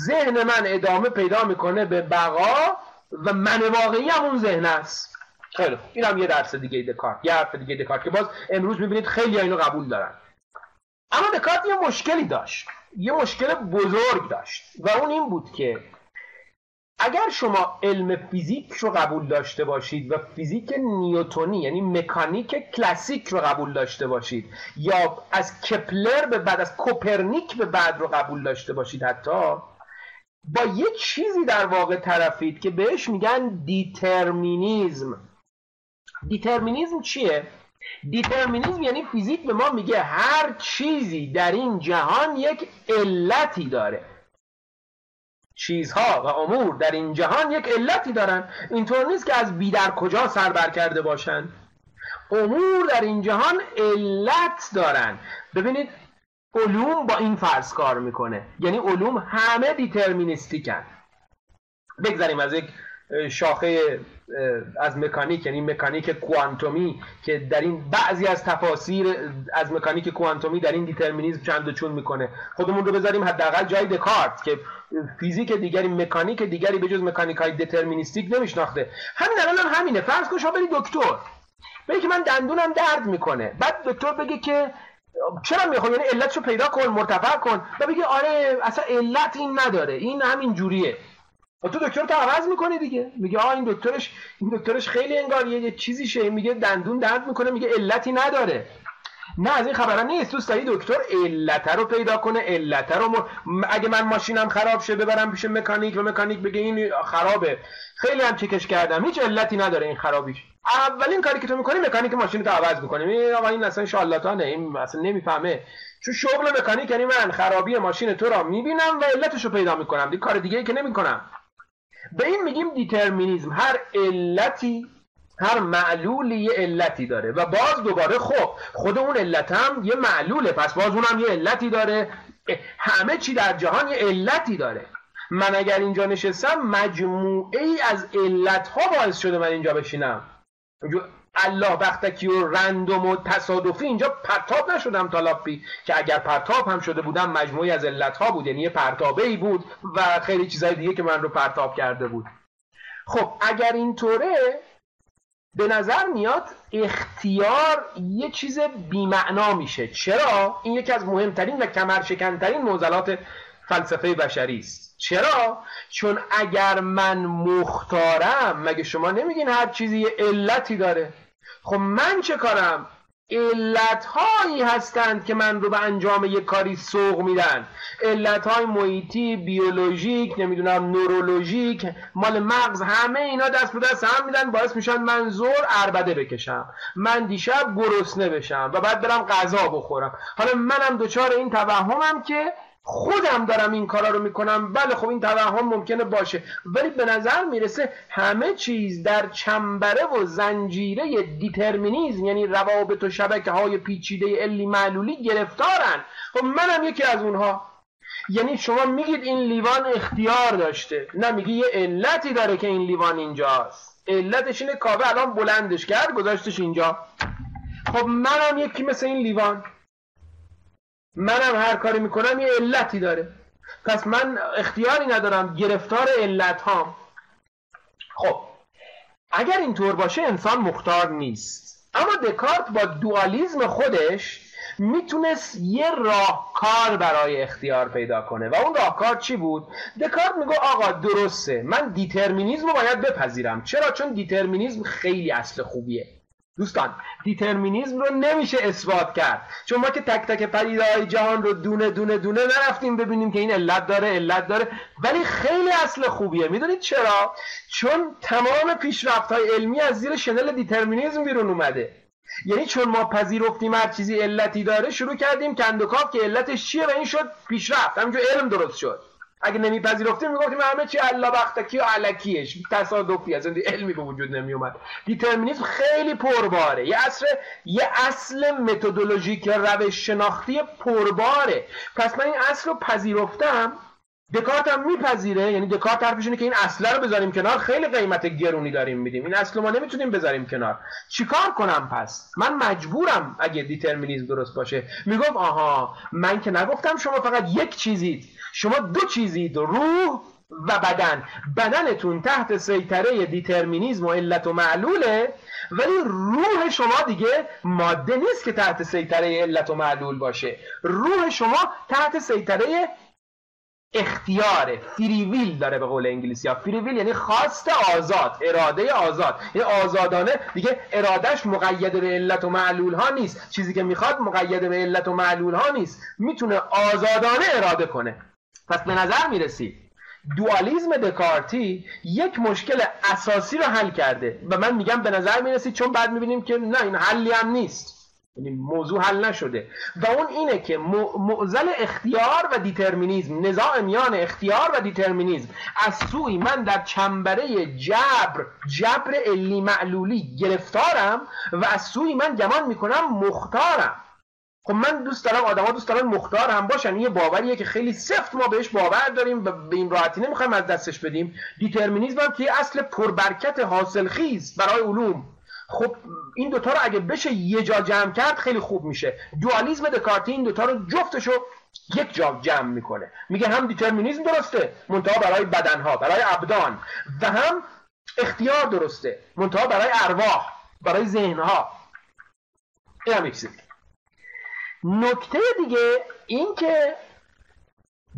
ذهن من ادامه پیدا می‌کنه به بقا و من واقعی هم اون ذهن است. خیلی خوب. این هم یه درس دیگه دکارت. یه حرف دیگه دکارت که باز امروز می‌بینید خیلی اینو قبول دارن. اما دکارت یه مشکلی داشت. یه مشکل بزرگ داشت. و اون این بود که اگر شما علم فیزیک رو قبول داشته باشید و فیزیک نیوتونی یعنی مکانیک کلاسیک رو قبول داشته باشید یا از کپلر به بعد از کوپرنیک به بعد رو قبول داشته باشید حتی با یه چیزی در واقع طرفید که بهش میگن دیترمینیزم دیترمینیزم چیه؟ دیترمینیزم یعنی فیزیک به ما میگه هر چیزی در این جهان یک علتی داره چیزها و امور در این جهان یک علتی دارن. اینطور نیست که از بی در کجا سر بر کرده باشند. امور در این جهان علت دارن. ببینید علوم با این فرض کار می‌کنه. یعنی علوم همه دیترمینیستیکن بگذاریم از یک شاخه از مکانیک یعنی مکانیک کوانتومی که در این بعضی از تفاسیر از مکانیک کوانتومی در این دیترمینیزم چند و چون می‌کنه. خودمون رو بذاریم حداقل جای دکارت که فیزیک دیگری مکانیک دیگری به جز مکانیک های نمیشناخته. همین الان هم همینه. فرض کن شما بری دکتر. بگی که من دندونم درد می‌کنه. بعد دکتر بگه که چرا می‌خوای؟ یعنی علتشو پیدا کن مرتفع کن. و بگه آره اصلا علت این نداره. این همین جوریه. و تو دکتر تو عوض می‌کنی دیگه. میگه آ این دکترش این دکترش خیلی انگار یه چیزی شه میگه دندون درد می‌کنه میگه علتی نداره. نه از این خبران نیست. دوست داری دکتر علت رو پیدا کنه علت رو اگه من ماشینم خراب شه ببرم پیش مکانیک و مکانیک بگه این خرابه. خیلی هم چکش کردم. هیچ علتی نداره این خرابیش. اولین کاری که تو می‌کنی مکانیک ماشین رو عوض می‌کنه می آقا این اصلا شالاتانه. این اصلا نمی‌فهمه. چون شغل مکانیک یعنی من خرابی ماشین تو را می‌بینم و علتش پیدا می‌کنم. دیگه کار دیگه ای که نمی‌کنم. به این میگیم دیترمینیزم. هر علتی هر معلولی یه علتی داره و باز دوباره خب خود اون علت هم یه معلوله. پس باز اونم یه علتی داره. همه چی در جهان یه علتی داره. من اگر اینجا نشستم مجموعه ای از علت ها باعث شده من اینجا بشینم. الله بختکی و رندوم و تصادفی اینجا پرتاب نشدم تالاپی که اگر پرتاب هم شده بودم مجموعی از علت ها بود یعنی یه پرتابه ای بود و خیلی چیزهای دیگه که من رو پرتاب کرده بود خب اگر اینطوره به نظر میاد اختیار یه چیز بیمعنا میشه چرا؟ این یکی از مهمترین و کمرشکنترین موزلات فلسفه بشری است چرا؟ چون اگر من مختارم مگه شما نمیگین هر چیزی یه علتی داره خب من چه کارم؟ علت هایی هستند که من رو به انجام یک کاری سوق میدن. علت های محیطی بیولوژیک نمی‌دونم نورولوژیک مال مغز همه اینا دست به دست هم میدن باعث میشن من زور اربده بکشم. من دیشب گرسنه بشم و بعد برم غذا بخورم. حالا منم دچار این توهمم که خودم دارم این کارا رو می‌کنم. بله خب این توهم ممکنه باشه. ولی به نظر می‌رسه همه چیز در چنبره و زنجیره دیترمینیزم یعنی روابط و شبکه های پیچیده علی معلولی گرفتارن. خب منم یکی از اونها. یعنی شما میگید این لیوان اختیار داشته. نه میگی یه علتی داره که این لیوان اینجاست. علتش اینه کاوه الان بلندش کرد گذاشتش اینجا. خب منم یکی مثل این لیوان. منم هر کاری می‌کنم یه علتی داره. پس من اختیاری ندارم گرفتار علت ها خب اگر اینطور باشه انسان مختار نیست. اما دکارت با دوالیزم خودش می‌تونست یه راهکار برای اختیار پیدا کنه. و اون راهکار چی بود؟ دکارت میگه آقا درسته. من دیترمینیزم رو باید بپذیرم. چرا؟ چون دیترمینیزم خیلی اصل خوبیه. دوستان دیترمینیزم رو نمیشه اثبات کرد. چون ما که تک تک پدیده های جهان رو دونه دونه دونه نرفتیم ببینیم که این علت داره علت داره. ولی خیلی اصل خوبیه. می‌دونید چرا؟ چون تمام پیشرفت های علمی از زیر شنل دیترمینیزم بیرون اومده. یعنی چون ما پذیرفتیم هر چیزی علتی داره شروع کردیم کندوکاو که علتش چیه و این شد پیشرفت. همینجور علم درست شد. اگه نمیپذیرفتیم می‌گفتیم همه چی الله بختکی و الکیه تصادفیه علمی به وجود نمی اومد دیترمینیسم خیلی پرباره. یه اصل یه اصل متدولوژیک روش شناختی پرباره. پس من این اصل رو پذیرفتم. دکارت هم میپذیره؟ یعنی دکارت حرفش اینه که این اصله رو بذاریم کنار. خیلی قیمت گرونی داریم میدیم. این اصل ما نمی‌تونیم بذاریم کنار. چیکار کنم پس؟ من مجبورم اگه دیترمینیزم درست باشه. می‌گفت آها من که نگفتم شما فقط یک چیزید. شما دو چیزید روح و بدن. بدنتون تحت سیطره دیترمینیزم و علت و معلوله ولی روح شما دیگه ماده نیست که تحت سیطره علت و معلول باشه. روح شما تحت سیطره اختیاره free will داره به قول انگلیسی ها. free will یعنی خواست آزاد اراده آزاد. یعنی آزادانه دیگه ارادهش مقید به علت و معلول ها نیست. چیزی که می‌خواد مقید به علت و معلول ها نیست. می‌تونه آزادانه اراده کنه. پس به نظر می‌رسه دوالیزم دکارتی یک مشکل اساسی رو حل کرده. و من میگم به نظر می‌رسه چون بعد می‌بینیم که نه این حلی هم نیست. یعنی موضوع حل نشده. و اون اینه که معضل اختیار و دیترمینیزم نزاع میان اختیار و دیترمینیزم از سویی من در چنبره جبر جبر علی معلولی گرفتارم و از سویی من گمان می‌کنم مختارم. خب من دوست دارم آدما دوست دارن مختار هم باشن. یه باوریه که خیلی سفت ما بهش باور داریم و به این راحتی نمی‌خوایم از دستش بدیم. دیترمینیزم هم که اصل پربرکت حاصل خیز برای علوم. خب این دوتا رو اگه بشه یه جا جمع کرد خیلی خوب میشه. دوالیزم دکارتی این دوتا رو جفتشو یک جا جمع می‌کنه. میگه هم دیترمینیزم درسته منتها برای بدنها برای ابدان. و هم اختیار درسته منتها برای ارواح برای ذهنها. این هم نکته دیگه این که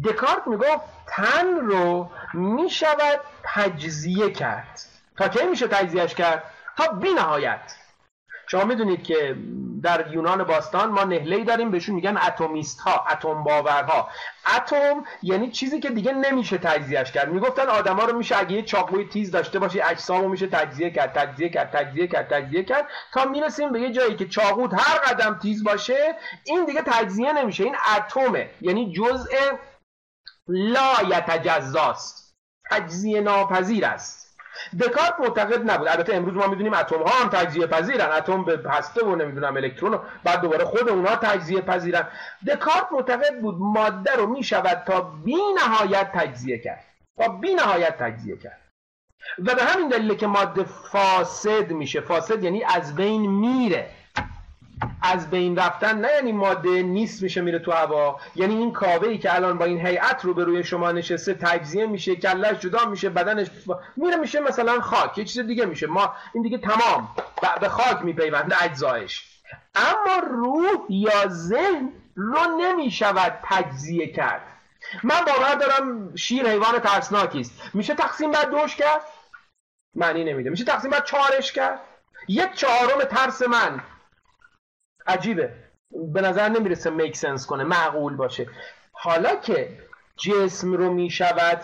دکارت می‌گفت تن رو می‌شود تجزیه کرد. تا کی میشه تجزیهش کرد؟ تا بی نهایت. شما می‌دونید که در یونان باستان ما نهلهی داریم بهشون میگن اتمیست ها اتم باورها اتم یعنی چیزی که دیگه نمیشه تجزیهش کرد. می‌گفتن آدما رو میشه اگه یه چاقوی تیز داشته باشی اجسامو میشه تجزیه کرد تجزیه کرد تجزیه کرد تجزیه کرد تا می‌رسیم به یه جایی که چاقوت هر قدم تیز باشه این دیگه تجزیه نمیشه. این اتمه یعنی جزء لا یتجزاست. تجزیه ناپذیر است. دکارت معتقد نبود. البته امروز ما می‌دونیم اتم ها هم تجزیه پذیرن. اتم به هسته و نمی‌دونم الکترون و بعد دوباره خود اونها تجزیه پذیرن. دکارت معتقد بود ماده رو می‌شود تا بی نهایت تجزیه کرد. تا بی نهایت تجزیه کرد. و به همین دلیل که ماده فاسد میشه. فاسد یعنی از بین میره. از بین رفتن نه یعنی ماده نیست میشه میره تو هوا. یعنی این کاوه ای که الان با این هیئت رو به روی شما نشسته تجزیه میشه کلش جدا میشه بدنش میره میشه مثلا خاک یه چیز دیگه میشه. ما این دیگه تمام. به خاک میپیونده اجزایش. اما روح یا ذهن رو نمی‌شود تجزیه کرد. من باور دارم شیر حیوان ترسناکی است. میشه تقسیم بر دوش کرد؟ معنی نمیده. میشه تقسیم بر چهارش کرد؟ یک چهارم ترس من. عجیبه. به نظر نمی‌رسه میک سنس کنه معقول باشه. حالا که جسم رو می‌شود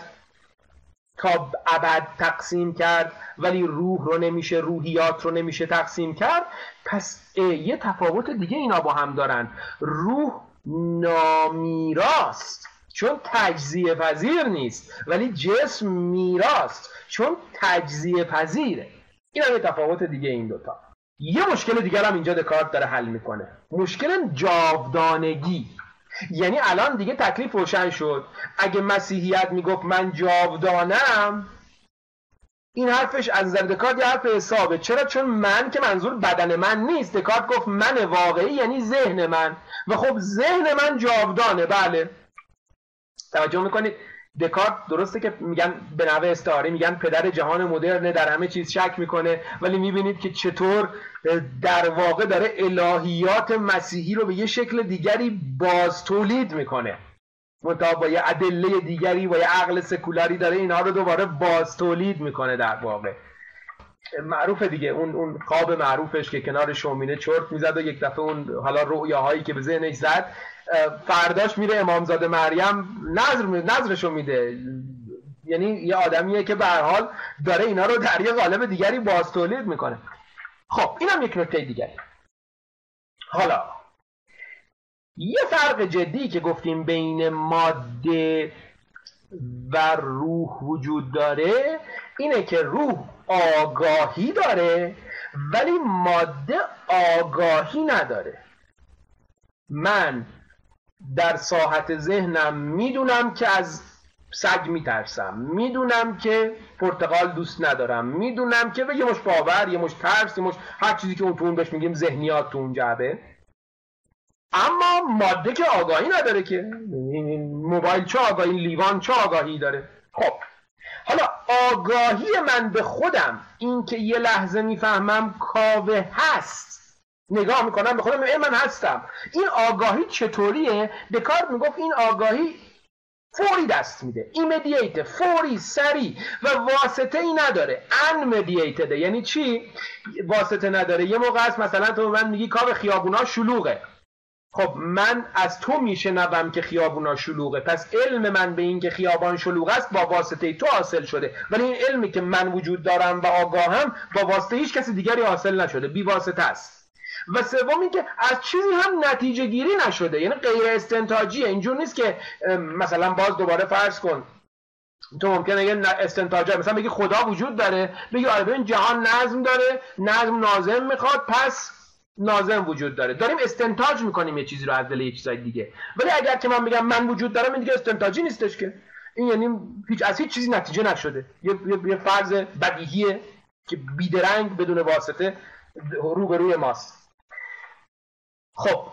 تا ابد تقسیم کرد ولی روح رو نمیشه روحیات رو نمیشه تقسیم کرد پس یه تفاوت دیگه اینا با هم دارن. روح نامیراست چون تجزیه پذیر نیست ولی جسم میراست چون تجزیه پذیره. این هم یه تفاوت دیگه این دوتا. یه مشکل دیگر هم اینجا دکارت داره حل می‌کنه. مشکل جاودانگی. یعنی الان دیگه تکلیف روشن شد. اگه مسیحیت می‌گفت من جاودانم این حرفش از نظر دکارت یه حرف حسابه. چرا؟ چون من که منظور بدن من نیست. دکارت گفت من واقعی یعنی ذهن من. و خب ذهن من جاودانه. بله. توجه می‌کنید؟ دکارت درسته که میگن به نوع استعاره میگن پدر جهان مدرنه در همه چیز شک می‌کنه ولی می‌بینید که چطور در واقع داره الهیات مسیحی رو به یه شکل دیگری باز تولید می‌کنه. منتها با یه ادله دیگری با یه عقل سکولاری داره اینها رو دوباره باز تولید می‌کنه در واقع. معروف دیگه اون اون خواب معروفش که کنار شومینه چرت می‌زد و یک دفعه اون حالا رؤیاهایی که به ذهنش زد فرداش میره امامزاده مریم نظر نظرشو میده. یعنی یه آدمیه که به حال داره اینا رو در یه قالب دیگری باز تولید می‌کنه. خب اینم یک نکته دیگری. حالا یه فرق جدی که گفتیم بین ماده و روح وجود داره اینه که روح آگاهی داره ولی ماده آگاهی نداره. من در ساحت ذهنم می‌دونم که از سگ میترسم. می‌دونم که پرتقال دوست ندارم. می‌دونم که یه مش باور یه مش ترس یه مش هر چیزی که اون بهش میگیم ذهنیات تو اون جعبه. اما ماده که آگاهی نداره که. موبایل چه آگاهی؟ لیوان چه آگاهی داره؟ خب. حالا آگاهی من به خودم این که یه لحظه می‌فهمم کاوه هست. نگاه می‌کنم به خودم من هستم. این آگاهی چطوریه؟ دکارت می‌گفت این آگاهی فوری دست میده. ایمدییت فوری سری و واسطه ای نداره. انمدییتده یعنی چی؟ واسطه نداره. یه موقع است مثلا تو من میگی کار خیابونا شلوغه. خب من از تو میشنوم که خیابونا شلوغه. پس علم من به این که خیابان شلوغ است با واسطه تو حاصل شده. ولی این علمی که من وجود دارم و آگاهم با واسطه هیچ کسی دیگری حاصل نشده. بی واسطه است. و سوم اینکه از چیزی هم نتیجه گیری نشده. یعنی غیر استنتاجیه. اینجور نیست که مثلا باز دوباره فرض کن. تو ممکنه یه استنتاج مثلا بگی خدا وجود داره. بگی آره ببین جهان نظم داره. نظم نازم می‌خواد پس نازم وجود داره. داریم استنتاج می‌کنیم یه چیزی رو از دل یه چیزای دیگه. ولی اگر که من بگم من وجود دارم این دیگه استنتاجی نیستش که. این یعنی هیچ از هیچ چیزی نتیجه نشده. یه, یه فرض بدیهیه که بیدرنگ بدون واسطه روبروی ماست. خب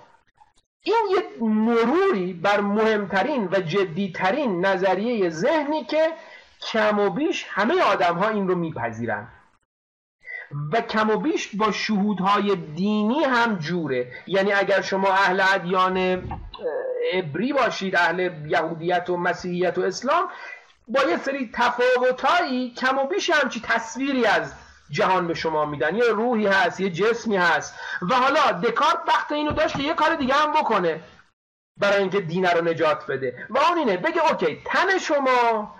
این یه مروری بر مهمترین و جدیترین نظریه ذهنی که کم و بیش همه آدم ها این رو میپذیرن. و کم و بیش با شهودهای دینی هم جوره. یعنی اگر شما اهل ادیان عبری باشید اهل یهودیت و مسیحیت و اسلام با یه سری تفاوتهایی کم و بیش همچی تصویری از جهان به شما میدن. یه روحی هست یه جسمی هست. و حالا دکارت وقت اینو داشت که یه کار دیگه هم بکنه برای اینکه دینه رو نجات بده. و اون اینه بگه okay تن شما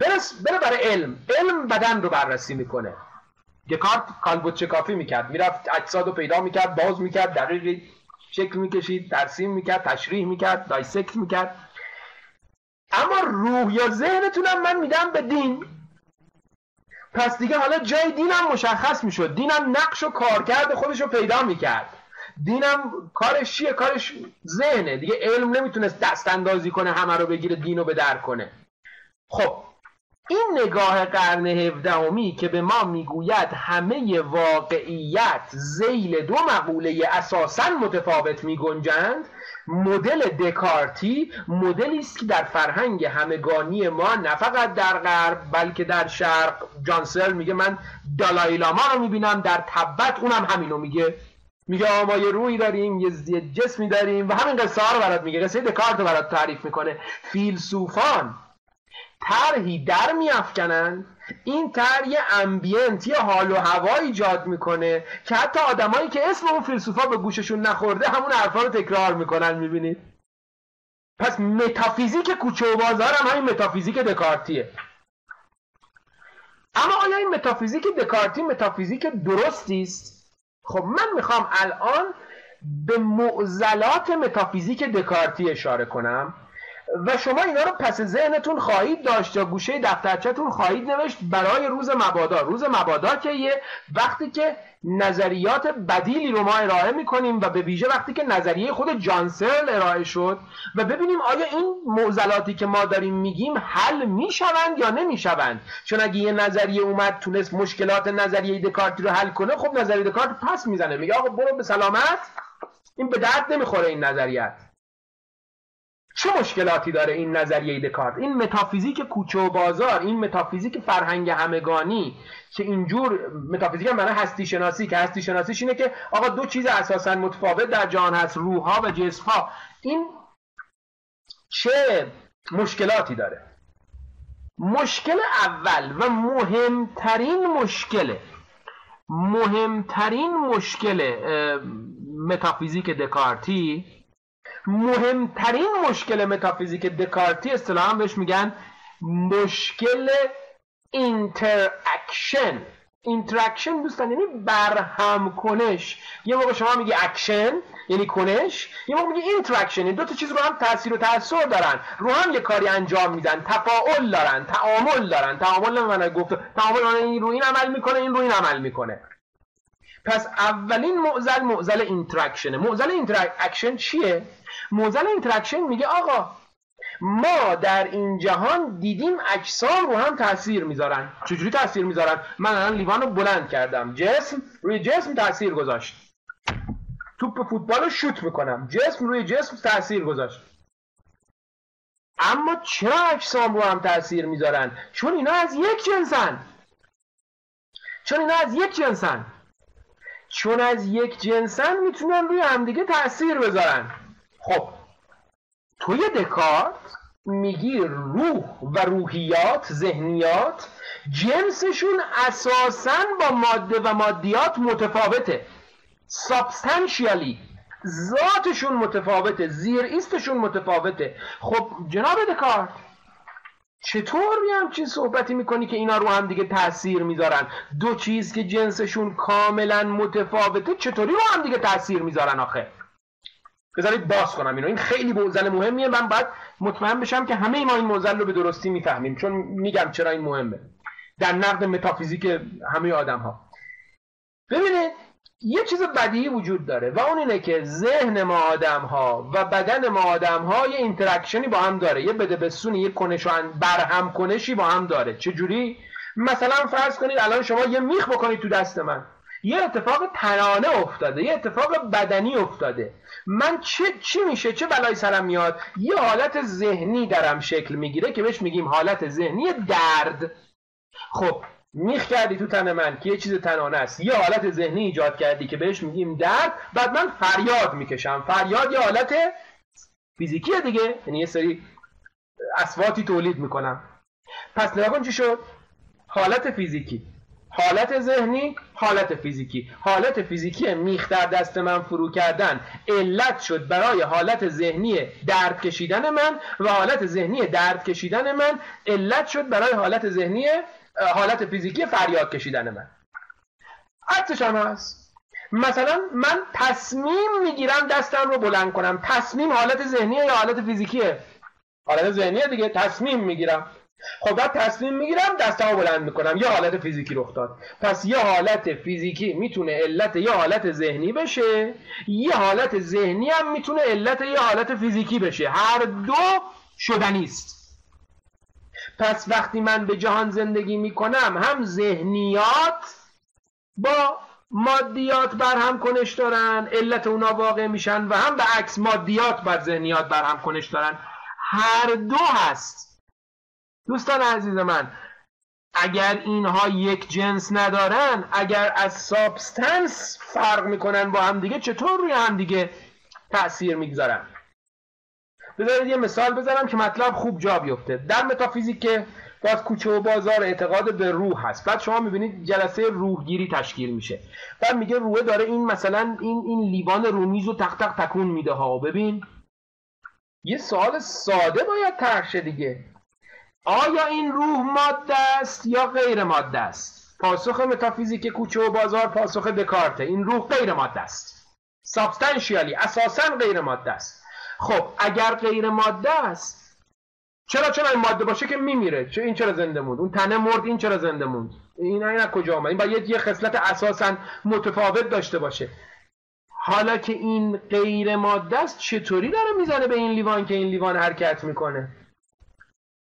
بره برای علم. علم بدن رو بررسی می‌کنه. دکارت کالبدشکافی می‌کرد. می‌رفت اجساد رو پیدا می‌کرد باز می‌کرد دقیق شکل می‌کشید ترسیم می‌کرد تشریح می‌کرد dissect می‌کرد. اما روح یا ذهنتونم من میدم به دین. پس دیگه حالا جای دینم مشخص می‌شد. دینم نقش و کارکرد خودش رو پیدا می‌کرد. دینم کارش چیه؟ کارش ذهنه. دیگه علم نمی‌تونست دست اندازی کنه همه رو بگیره دین رو به در کنه. خب این نگاه قرن هفدهمی که به ما می‌گوید همه واقعیت زیل دو مقوله اساسا متفاوت میگنجند مدل دکارتی مدلی است که در فرهنگ همگانی ما نه فقط در غرب بلکه در شرق. جانسل میگه من دالایلاما رو می‌بینم در تبت اونم همینو میگه. میگه ما یه روی داریم یه جسمی داریم و همین قصه ها رو برات میگه. قصه دکارت رو برات تعریف می‌کنه. فیلسوفان طرحی در میافکنند این طرح یه امبینت یه حال و هوا ایجاد می‌کنه که حتی آدمایی که اسم اون فیلسوفا به گوششون نخورده همون حرفا رو تکرار می‌کنن می‌بینید؟ پس متافیزیک کوچه و بازار هم همین متافیزیک دکارتیه. اما آیا این متافیزیک دکارتی متافیزیک درستی است. خب من می‌خوام الان به معضلات متافیزیک دکارتی اشاره کنم. و شما اینا رو پس ذهنتون خواهید داشت یا گوشه دفترچهتون خواهید نوشت برای روز مبادا. روز مبادا که یه وقتی که نظریات بدیلی رو ما ارائه می‌کنیم و به ویژه وقتی که نظریه خود جان سرل ارائه شد و ببینیم آیا این معضلاتی که ما داریم میگیم حل می‌شوند یا نمی‌شوند. چون اگه یه نظریه اومد تونست مشکلات نظریه دکارتی رو حل کنه خب نظریه دکارت پس می‌زنه. میگه آقا برو به سلامت. این به درد نمی‌خوره این نظریت. چه مشکلاتی داره این نظریه دکارت؟ این متافیزیک کوچه و بازار این متافیزیک فرهنگ همگانی که اینجور متافیزیک هم هستی شناسی که هستی شناسیش اینه که آقا دو چیز اساسا متفاوت در جهان هست روحها و جسمها. این چه مشکلاتی داره؟ مشکل اول و مهمترین مشکل مهمترین مشکل متافیزیک دکارتی مهمترین مشکل متافیزیک دکارتی اصطلاحا بهش میگن مشکل interaction. interaction دوستان یعنی برهم کنش. یه موقع شما میگی اکشن یعنی کنش. یه موقع میگی interaction یعنی دو تا چیز رو هم تاثیر و تاثر دارن. رو هم یه کاری انجام میدن. تفاعل دارن تعامل دارن. تعامل من گفت تعامل این رو این عمل می‌کنه این رو این عمل می‌کنه. پس اولین معضل معضل interaction ه. معضل interaction چیه؟ معضل interaction میگه آقا ما در این جهان دیدیم اجسام رو هم تاثیر می‌ذارن. چجوری تاثیر می‌ذارن؟ من الان لیوان رو بلند کردم. جسم روی جسم تاثیر گذاشت. توپ فوتبال رو شوت می‌کنم. جسم روی جسم تاثیر گذاشت. اما چرا اجسام رو هم تاثیر می‌ذارن؟ چون اینا از یک جنسن. چون اینا از یک جنسن. چون از یک جنسن می‌تونن روی همدیگه تاثیر بذارن. خب توی دکارت میگی روح و روحیات ذهنیات جنسشون اساسا با ماده و مادیات متفاوته. سابستانشیالی ذاتشون متفاوته زیر ایستشون متفاوته. خب جناب دکارت چطور یه همچین صحبتی می‌کنی که اینا رو هم دیگه تاثیر می‌ذارن؟ دو چیز که جنسشون کاملا متفاوته چطوری رو هم دیگه تاثیر می‌ذارن آخه؟ بذارید باز کنم اینو. این خیلی موزل مهمیه. من باید مطمئن بشم که همه ما این موزل رو به درستی می‌فهمیم. چون میگم چرا این مهمه. در نقد متافیزیک همه آدم ها ببینید یه چیز بدی وجود داره و اون اینه که ذهن ما آدم ها و بدن ما آدم ها یه interaction ی با هم داره. یه بده بسونی یه کنش برهم کنشی با هم داره. چجوری؟ مثلا فرض کنید الان شما یه میخ بکنید تو دست من. یه اتفاق تنانه افتاده یه اتفاق بدنی افتاده. من چه چی میشه؟ چه بلایی سرم میاد؟ یه حالت ذهنی درم شکل می‌گیره که بهش میگیم حالت ذهنی درد. خب میخ کردی تو تن من که یه چیز تنانه است. یه حالت ذهنی ایجاد کردی که بهش میگیم درد بعد من فریاد می‌کشم. فریاد یه حالت فیزیکیه دیگه. یعنی یه سری اسواتی تولید می‌کنم. پس نگاه چی شد؟ حالت فیزیکی. حالت ذهنی حالت فیزیکی. حالت فیزیکی میخ در دست من فرو کردن. علت شد برای حالت ذهنی درد کشیدن من و حالت ذهنی درد کشیدن من. علت شد برای حالت ذهنی حالت فیزیکی فریاد کشیدن من. عکسش هم هست. مثلا من تصمیم می‌گیرم دستم رو بلند کنم. تصمیم حالت ذهنیه یا حالت فیزیکیه؟ حالت ذهنیه دیگه. تصمیم می‌گیرم. خب بعد تصمیم می‌گیرم دستمو بلند می‌کنم. یه حالت فیزیکی رخ داد. پس یه حالت فیزیکی می‌تونه علت یه حالت ذهنی بشه. یه حالت ذهنی هم می‌تونه علت یه حالت فیزیکی بشه. هر دو شدنیست پس وقتی من به جهان زندگی می‌کنم هم ذهنیات با مادیات بر هم کنش دارن علت اونا واقع میشن و هم به عکس مادیات بر ذهنیات بر هم کنش دارن. هر دو هست. دوستان عزیز من اگر اینها یک جنس ندارن اگر از سابستنس فرق می‌کنن با هم دیگه چطور روی هم دیگه تأثیر می‌گذارن؟ بذارید یه مثال بزنم که مطلب خوب جا بیفته. در متافیزیک که باز کوچه و بازار اعتقاد به روح هست. بعد شما می‌بینید جلسه روحگیری تشکیل میشه. بعد میگه روحه داره این مثلا این این لیوان رومیز رو تق تق تکون میده ها. ببین یه سوال ساده باید طرح دیگه. آیا این روح ماده است یا غیر ماده است؟ پاسخ متافیزیک کوچه و بازار پاسخ دکارته. این روح غیر ماده است. سابستانشیالی اساسا غیر ماده است. خب اگر غیر ماده است چرا چرا این ماده باشه که میمیره؟ چه این چرا زنده موند؟ اون تنه مرد این چرا زنده موند؟ این این از کجا آمد این باید یه خصلت اساسا متفاوت داشته باشه. حالا که این غیر ماده است چطوری داره می‌زنه به این لیوان که این لیوان حرکت می‌کنه؟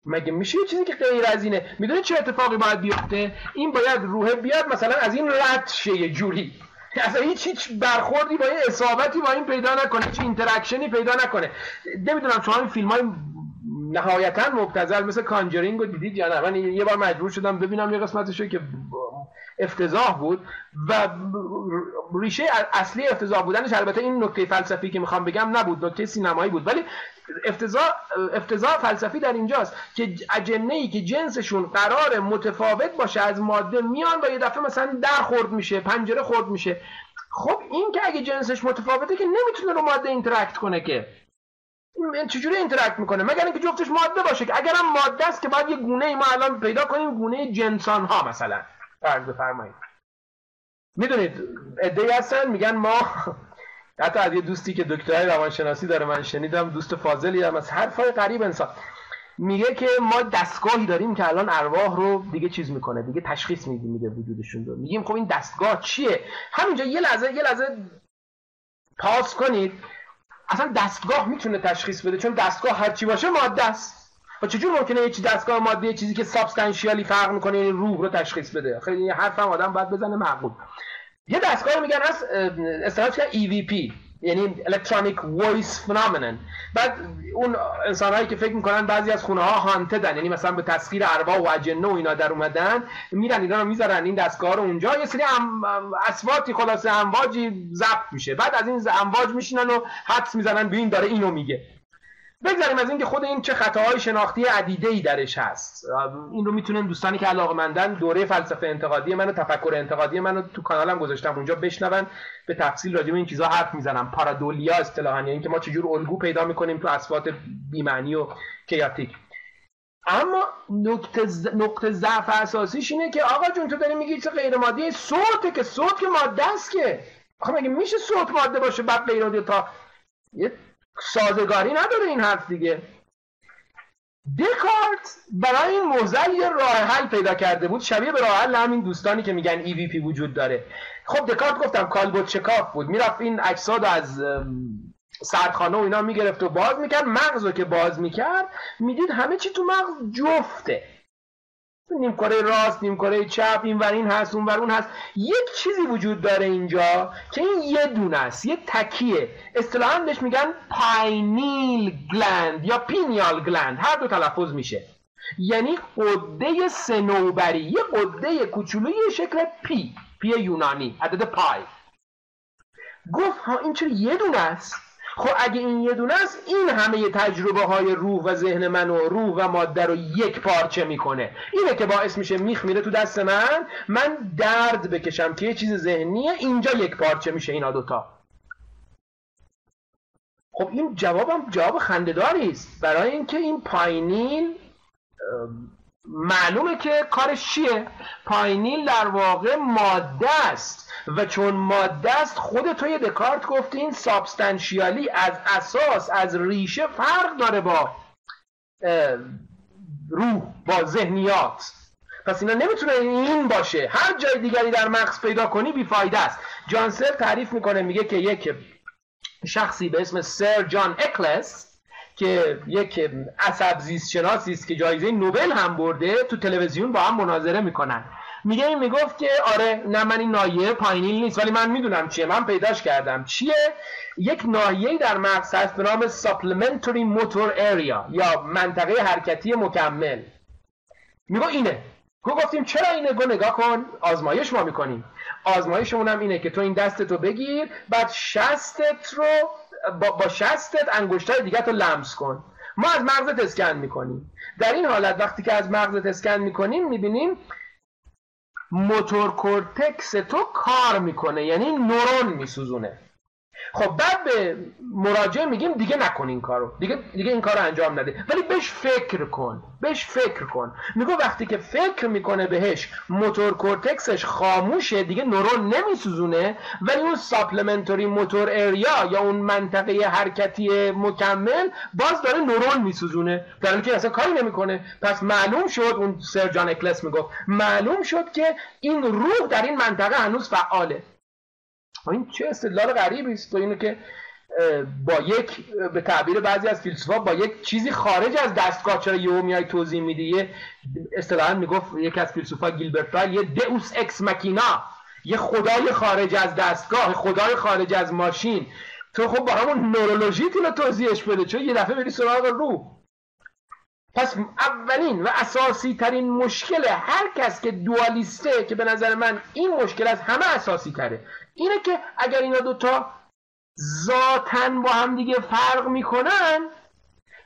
مگه میشه یه چیزی که غیر از اینه؟ می‌دونی چه اتفاقی باید بیفته؟ این باید روحه بیاد مثلا از این رد شه یه جوری. اصلا هیچ هیچ برخوردی با این اصابتی با این پیدا نکنه هیچ interaction ی پیدا نکنه. نمی‌دونم شما این فیلم های نهایتا مبتذل مثل Conjuring رو دیدید یا نه؟ من یه بار مجبور شدم ببینم یه قسمتشو که افتضاح بود و ریشه اصلی افتضاح بودنش البته این نکته فلسفی که می‌خوام بگم نبود نکته سینمایی بود. ولی افتضاح افتضاح فلسفی در اینجاست که اجنه ای که جنسشون قراره متفاوت باشه از ماده میان و یه دفعه مثلا در خرد میشه پنجره خرد میشه. خب این که اگه جنسش متفاوته که نمی‌تونه رو ماده interact کنه که. چجوری interact می‌کنه؟ مگر اینکه جفتش ماده باشه که. اگرم ماده است که باید یه گونه ای ما الان پیدا کنیم گونه جن سان ها مثلا. فرض بفرمایید. می‌دونید عده ای هستن میگن ما حتی از یه دوستی که دکترای روانشناسی داره من شنیدم دوست فاضلی هم از حرفای غریب انسان. میگه که ما دستگاهی داریم که الان ارواح رو دیگه چیز می‌کنه دیگه تشخیص میده میده وجودشون رو. میگیم خب این دستگاه چیه؟ همینجا یه لحظه یه لحظه pause کنید. اصلا دستگاه می‌تونه تشخیص بده چون دستگاه هرچی باشه ماده است. و چجور ممکنه یه چیز دستگاه ماده یه چیزی که substantially فرق می‌کنه یعنی روح رو تشخیص بده؟ خیلی حرف هم آدم باید بزنه معقول. یه دستگاه میگن از که EVP یعنی electronic voice phenomenon بعد اون انسان که فکر می‌کنن بعضی از خونه ها هانتدن یعنی مثلا به تسخیر ارواح و اجنه و اینا در اومدن میرن اینا رو می‌ذارن این دستگاه رو اونجا یه سری ام... اسواتی خلاصه امواجی ضبط میشه. بعد از این امواج میشینن و حدس می‌زنن به این داره اینو میگه. بگذاریم از اینکه خود این چه خطاهای شناختی عدیده ای درش هست. این رو می‌تونن دوستانی که مندن دوره فلسفه انتقادی منو تفکر انتقادی منو تو کانالم گذاشتم اونجا بشنون. به تفصیل راجع به این چیزا حرف می‌زنم. پارادولیا اصطلاحا یعنی اینکه ما چجور الگو پیدا می‌کنیم تو اصوات بی‌معنی و کیاتیک. اما نقطه نقطه ضعف اساسیش اینه که آقا جون تو داری میگی چه غیر مادی صوته که صوت که ماده است که. آخه میشه صوت ماده باشه بعد غیر تا یه سازگاری نداره این حرف دیگه. دکارت برای این موزل یه راه حل پیدا کرده بود. شبیه به راه حل همین دوستانی که میگن EVP وجود داره. خب دکارت گفتم کالبوت چکاف بود. می‌رفت این اجساد از سردخانه و اینا می‌گرفت و باز می‌کرد. مغز رو که باز می‌کرد می‌دید همه چی تو مغز جفته. نیم کره راست نیم کره چپ این ور این هست اون ور اون هست. یک چیزی وجود داره اینجا که این یه دونه است یه تکه. اصطلاحا بهش میگن pineal gland یا pineal gland. هر دو تلفظ میشه. یعنی غده صنوبری یه غده کوچولوی شکل پی پی یونانی عدد پای. گفت ها این چرا یه دونه است؟ خب اگه این یه دونه است این همه تجربه های روح و ذهن من و روح و ماده رو یک پارچه می‌کنه. اینه که باعث میشه میخ میره تو دست من. من درد بکشم که یه چیز ذهنیه اینجا یک پارچه میشه اینا دوتا. خب این جوابم جواب خندهداری است. برای اینکه این پاینیل معلومه که کارش چیه. پاینیل در واقع ماده است. و چون ماده است خود توی دکارت گفتی این سابستانشیالی از اساس از ریشه فرق داره با روح با ذهنیات. پس اینا نمی‌تونه این باشه. هر جای دیگری در مغز پیدا کنی بیفایده است. جانسر تعریف می‌کنه میگه که یک شخصی به اسم سر جان اکلس که یک عصب زیست شناسی است که جایزه نوبل هم برده تو تلویزیون با هم مناظره می‌کنن. میگه این می‌گفت که آره نه من این ناحیه پایینی نیست ولی من می‌دونم چیه. من پیداش کردم. چیه؟ یک ناحیه در مغز هست به نام supplementary motor area یا منطقه حرکتی مکمل. میگو اینه. گو گفتیم چرا اینه؟ گو نگاه کن. آزمایش ما می‌کنیم. آزمایشمون هم اینه که تو این دستتو بگیر بعد شستت رو با, با شستت انگشتای دیگه تو لمس کن. ما از مغزت اسکن می‌کنیم. در این حالت وقتی که از مغزت اسکن می‌کنیم می‌بینیم motor cortex تو کار می‌کنه یعنی نورون میسوزونه. خب بعد به مراجعه میگیم دیگه نکن این کارو. دیگه دیگه این کارو انجام نده. ولی بهش فکر کن. بهش فکر کن. میگه وقتی که فکر می‌کنه بهش motor cortex ش خاموشه دیگه نورون نمیسوزونه ولی اون supplementary motor area یا اون منطقه حرکتی مکمل باز داره نورون میسوزونه. در که اصلا کاری نمی‌کنه. پس معلوم شد اون سر جان اکلس می‌گفت معلوم شد که این روح در این منطقه هنوز فعاله. این چه استدلال غریبی است؟ اینو که با یک به تعبیر بعضی از فیلسوفا با یک چیزی خارج از دستگاه چرا یهو میای توضیح میدی؟ یه اصطلاحا می‌گفت یک از فیلسوفا گیلبرت یه دئوس اکس مکینا یه خدای خارج از دستگاه خدای خارج از ماشین. تو خب با همون نورولوژی رو توضیحش بده چون یه دفعه بری سراغ روح پس اولین و اساسی ترین مشکل هر کس که دوالیسته که به نظر من این مشکل از همه اساسی تره اینه که اگر اینا دوتا ذاتن با هم دیگه فرق می‌کنن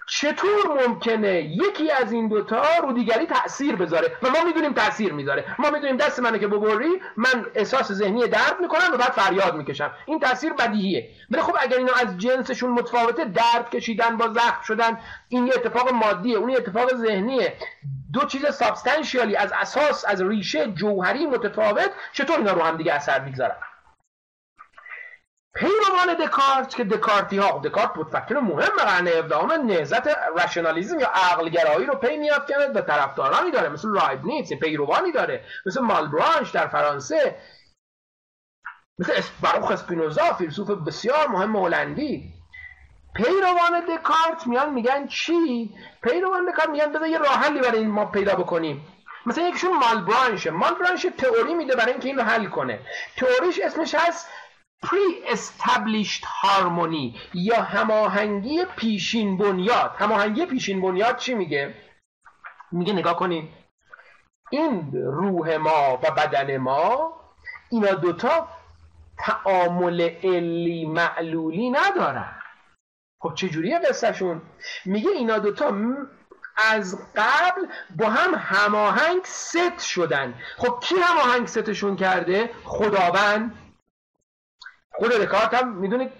چطور ممکنه یکی از این دوتا رو دیگری تاثیر بذاره؟ و ما می‌دونیم تاثیر می‌ذاره. ما می‌دونیم دست منو که ببری من احساس ذهنی درد می‌کنم و بعد فریاد می‌کشم. این تاثیر بدیهیه. ولی خب اگر اینا از جنسشون متفاوته درد کشیدن با زخم شدن این یه اتفاق مادیه اون یه اتفاق ذهنیه. دو چیز سابستانشیالی از اساس از ریشه جوهری متفاوت چطور اینا رو هم دیگه اثر می‌گذارن؟ پیروان دکارت که دکارتی ها دکارت بود فکر مهم قرن 17 نهزت رشنالیزم یا عقلگرایی رو پی میافکند و طرفدارانی داره مثل رایبنیتس پیروانی داره مثل مالبرانش در فرانسه مثل بروخ اسپینوزا فیلسوف بسیار مهم هلندی. پیروان دکارت میان میگن چی؟ پیروان دکارت میگن بذار یه راه حلی برای این ما پیدا بکنیم. مثلا یکشون مالبرانشه. مالبرانش تئوری میده برای اینکه این رو حل کنه. تئوریش اسمش هست pre established harmony یا هماهنگی پیشین بنیاد. هماهنگی پیشین بنیاد چی میگه؟ میگه نگاه کنین. این روح ما و بدن ما اینا دوتا تعامل علی معلولی ندارن. خب چجوریه قصهشون؟ میگه اینا دوتا از قبل با هم هماهنگ ست شدن. خب کی هماهنگ ستشون کرده؟ خداوند. خود دکارت هم می‌دونید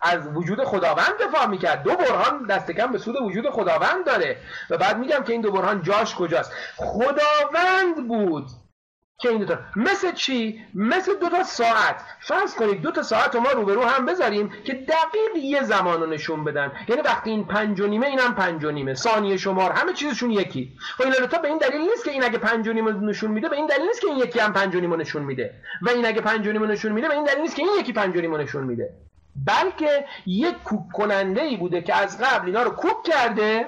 از وجود خداوند دفاع می‌کرد. دو برهان دست کم به سود وجود خداوند داره. و بعد میگم که این دو برهان جاش کجاست؟ خداوند بود. که این دوتا مثل چی؟ مثل دو تا ساعت. فرض کنید دو تا ساعت رو ما روبرو هم بذاریم که دقیق یه زمان رو نشون بدن. یعنی وقتی این پنج و نیمه اینم پنج و نیمه. ثانیه شمار همه چیزشون یکی. خب این دوتا به این دلیل نیست که این اگه پنج و نیمه نشون میده به این دلیل نیست که این یکی هم پنج و نیمه نشون میده. و این اگه پنج و نیمه نشون میده به این دلیل نیست که این یکی پنج و نیمه نشون میده. بلکه یک کوک کننده ای بوده که از قبل اینا رو کوک کرده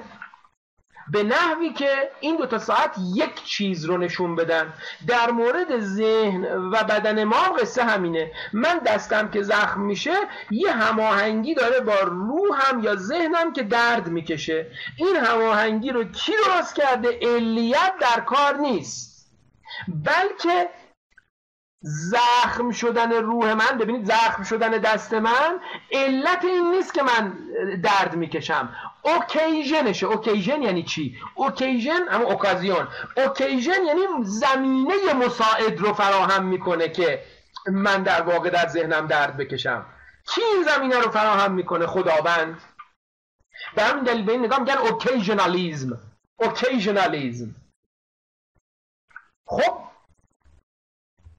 به نحوی که این دو تا ساعت یک چیز رو نشون بدن. در مورد ذهن و بدن ما قصه همینه. من دستم که زخم میشه یه هماهنگی داره با روحم یا ذهنم که درد می‌کشه. این هماهنگی رو کی درست کرده؟ علیت در کار نیست. بلکه زخم شدن روح من ببینید زخم شدن دست من علت این نیست که من درد می‌کشم. occasion شه occasion یعنی چی؟ occasion اما اوکازیون occasion یعنی زمینه مساعد رو فراهم می‌کنه که من در واقع در ذهنم درد بکشم. کی این زمینه رو فراهم می‌کنه؟ خداوند. به همین دلیل به این نگاه میگن occasionalism occasionalism خب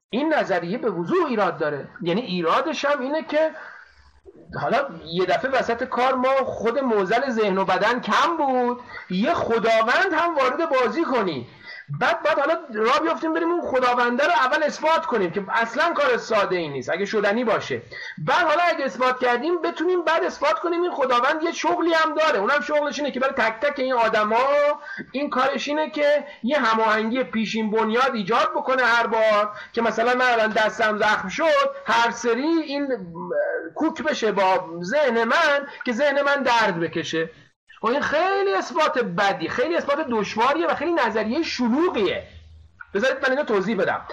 این نظریه به وضوح ایراد داره. یعنی ایرادش هم اینه که حالا یه دفعه وسط کار ما خود معضل ذهن و بدن کم بود. یه خداوند هم وارد بازی کنی. بعد بعد حالا را بیافتیم بریم اون خداونده رو اول اثبات کنیم که اصلا کار ساده ای نیست اگه شدنی باشه. بعد حالا اگه اثبات کردیم بتونیم بعد اثبات کنیم این خداوند یه شغلی هم داره. اونم شغلش اینه که برای تک تک این آدما این کارش اینه که یه هماهنگی پیشین بنیاد ایجاد بکنه هر بار که مثلا من الان دستم زخم شد هر سری این کوک بشه با ذهن من که ذهن من درد بکشه. و این خیلی اثبات بدی خیلی اثبات دشواریه و خیلی نظریه شلوغیه. بذارید من اینو توضیح بدم.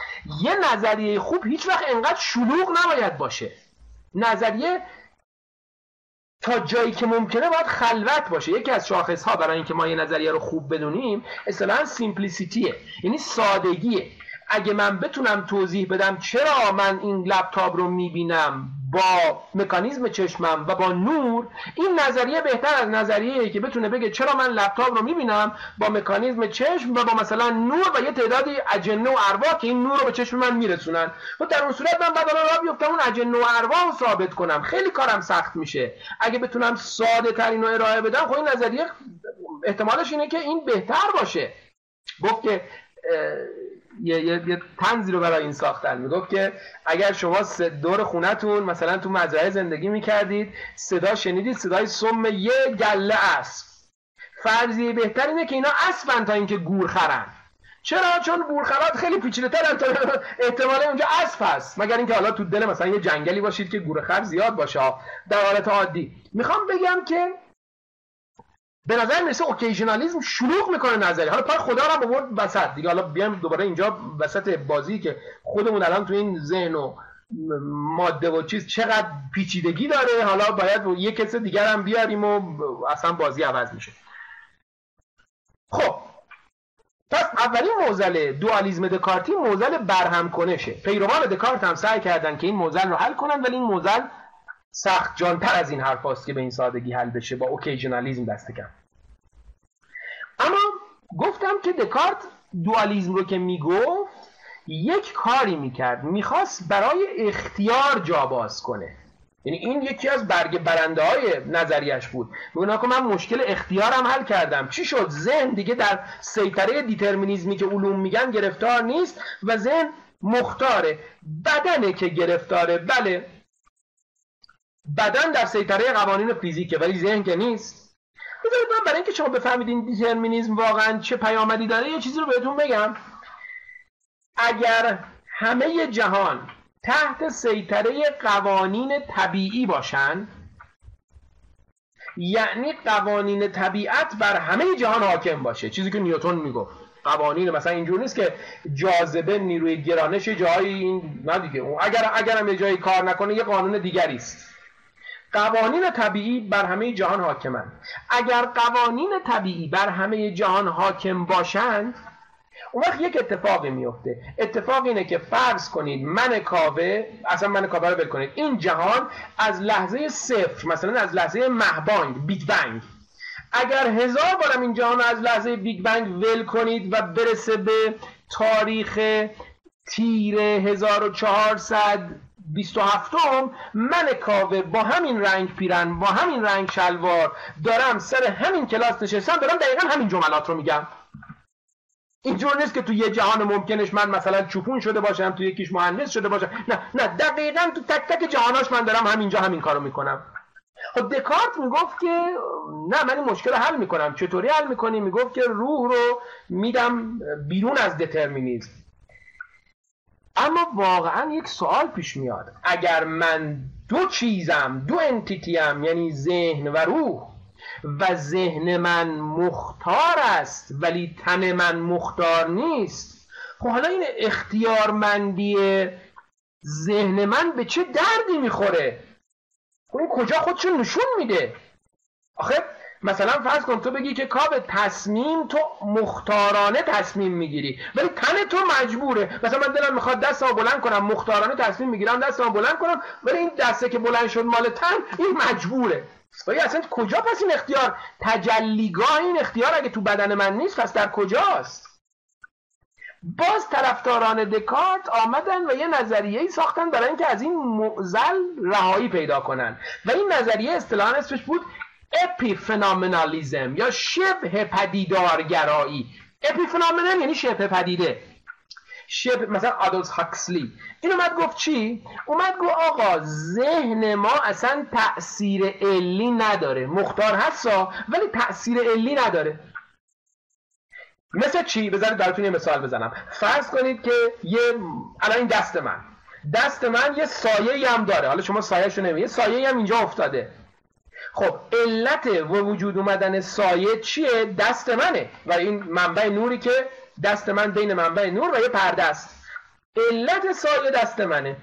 یه نظریه خوب هیچ وقت انقدر شلوغ نباید باشه. نظریه تا جایی که ممکنه باید خلوت باشه. یکی از شاخص ها برای اینکه ما یه نظریه رو خوب بدونیم اصطلاحا سیمپلیسیتیه یعنی سادگیه. اگه من بتونم توضیح بدم چرا من این لپتاپ رو می‌بینم با مکانیزم چشمم و با نور این نظریه بهتر از نظریه که بتونه بگه چرا من لپتاپ رو می‌بینم با مکانیزم چشم و با مثلا نور و یه تعدادی اجنه و ارواح که این نور رو به چشم من میرسونن. و در اون صورت من بعد را بیفتم اون اجنه و ارواح رو ثابت کنم. خیلی کارم سخت میشه. اگه بتونم ساده ترین رو ارائه بدم خب این نظریه احتمالش اینه که این بهتر باشه. گفت که یه, یه،, یه تنزی رو برای این ساختن. می‌گفت که اگر شما دور خونتون مثلا تو مزرعه زندگی می‌کردید صدا شنیدید صدای سم یه گله اسب فرضیه بهتر اینه که اینا اسبن تا اینکه گور خرن. چرا؟ چون گورخرات خیلی پیچیده ترن تا احتمال اونجا اسب هست. مگر اینکه حالا تو دل مثلا یه جنگلی باشید که گورخر زیاد باشه. در حالت عادی. می‌خوام بگم که به نظر می‌رسه اوکیژنالیسم شلوغ می‌کنه نظری. حالا پای خدا رو آورد وسط. دیگه حالا بیام دوباره اینجا وسط بازی که خودمون الان تو این ذهن و ماده و چیز چقدر پیچیدگی داره. حالا باید یک کس دیگر هم بیاریم و اصلا بازی عوض میشه. خب. پس اولین موزل دوالیزم دکارتی موزل برهم کنشه. پیروان دکارت هم سعی کردن که این موزل رو حل کنن ولی این موزل سخت جانتر از این حرف که به این سادگی حل بشه با occasionalism دست کم. اما گفتم که دکارت دوالیزم رو که می‌گفت یک کاری می‌کرد. می‌خواست برای اختیار جا باز کنه. یعنی این یکی از برگ برنده های نظریش بود میگه که من مشکل اختیارم حل کردم. چی شد؟ ذهن دیگه در سیطره دیترمینیزمی که علوم میگن گرفتار نیست و ذهن مختاره. بدنه که گرفتاره. بله. بدن در سیطره قوانین فیزیکه ولی ذهن که نیست. بذارید من برای اینکه شما بفهمید این دیترمینیزم واقعا چه پیامدی داره یه چیزی رو بهتون بگم. اگر همه جهان تحت سیطره قوانین طبیعی باشن یعنی قوانین طبیعت بر همه جهان حاکم باشه. چیزی که نیوتن می‌گفت. قوانین مثلا اینجور نیست که جاذبه نیروی گرانش جایی این نه دیگه. اگر اگرم یه جایی کار نکنه یه قانون دیگری است. قوانین طبیعی بر همه جهان حاکمند. اگر قوانین طبیعی بر همه جهان حاکم باشند اون وقت یک اتفاقی میفته. اتفاق اینه که فرض کنید من کاوه اصلا من کاوه رو کنید. این جهان از لحظه صفر مثلا از لحظه مهبانگ بیگ بنگ. اگر هزار بارم این جهان از لحظه بیگ بنگ ول کنید و برسه به تاریخ تیر 1400 27 من کاوه با همین رنگ پیرن با همین رنگ شلوار دارم سر همین کلاس نشستم دارم دقیقا همین جملات رو میگم. اینجور نیست که تو یه جهان ممکنش من مثلا چوپون شده باشم تو یکیش مهندس شده باشم. نه نه دقیقا تو تک تک جهاناش من دارم همینجا همین کارو می‌کنم. خب دکارت می‌گفت که نه من این مشکل حل می‌کنم. چطوری حل می‌کنی؟ می‌گفت که روح رو میدم بیرون از دترمینیزم اما واقعا یک سوال پیش میاد. اگر من دو چیزم دو انتیتیم یعنی ذهن و روح و ذهن من مختار است ولی تن من مختار نیست خب حالا این اختیارمندی ذهن من به چه دردی می‌خوره؟ این کجا خودشو نشون میده؟ آخه مثلا فرض کن تو بگی که کاب تصمیم تو مختارانه تصمیم می‌گیری. ولی تن تو مجبوره. مثلا من دلم می‌خواد دستمو بلند کنم مختارانه تصمیم می‌گیرم دستمو بلند کنم ولی این دسته که بلند شد مال تن این مجبوره. ولی اصلا کجا پس این اختیار؟ تجلیگاه این اختیار اگه تو بدن من نیست پس در کجاست؟ باز طرفداران دکارت آمدن و یه نظریه ای ساختن برای اینکه از این معزل رهایی پیدا کنن. و این نظریه اصطلاحا اسمش بود اپی فنامنالیزم یا شبه پدیدارگرایی. اپی فنامنال یعنی شبه پدیده. شبه مثلا آدولز هاکسلی. این اومد گفت چی؟ اومد گفت آقا ذهن ما اصلا تأثیر علی نداره. مختار هستا ولی تأثیر علی نداره. مثل چی؟ بذارید براتون یه مثال بزنم. فرض کنید که یه الان این دست من. دست من یه سایه هم داره. حالا شما سایه رو یه سایه هم اینجا افتاده. خب علت و وجود اومدن سایه چیه؟ دست منه. و این منبع نوری که دست من بین منبع نور و یه پرده است. علت سایه دست منه.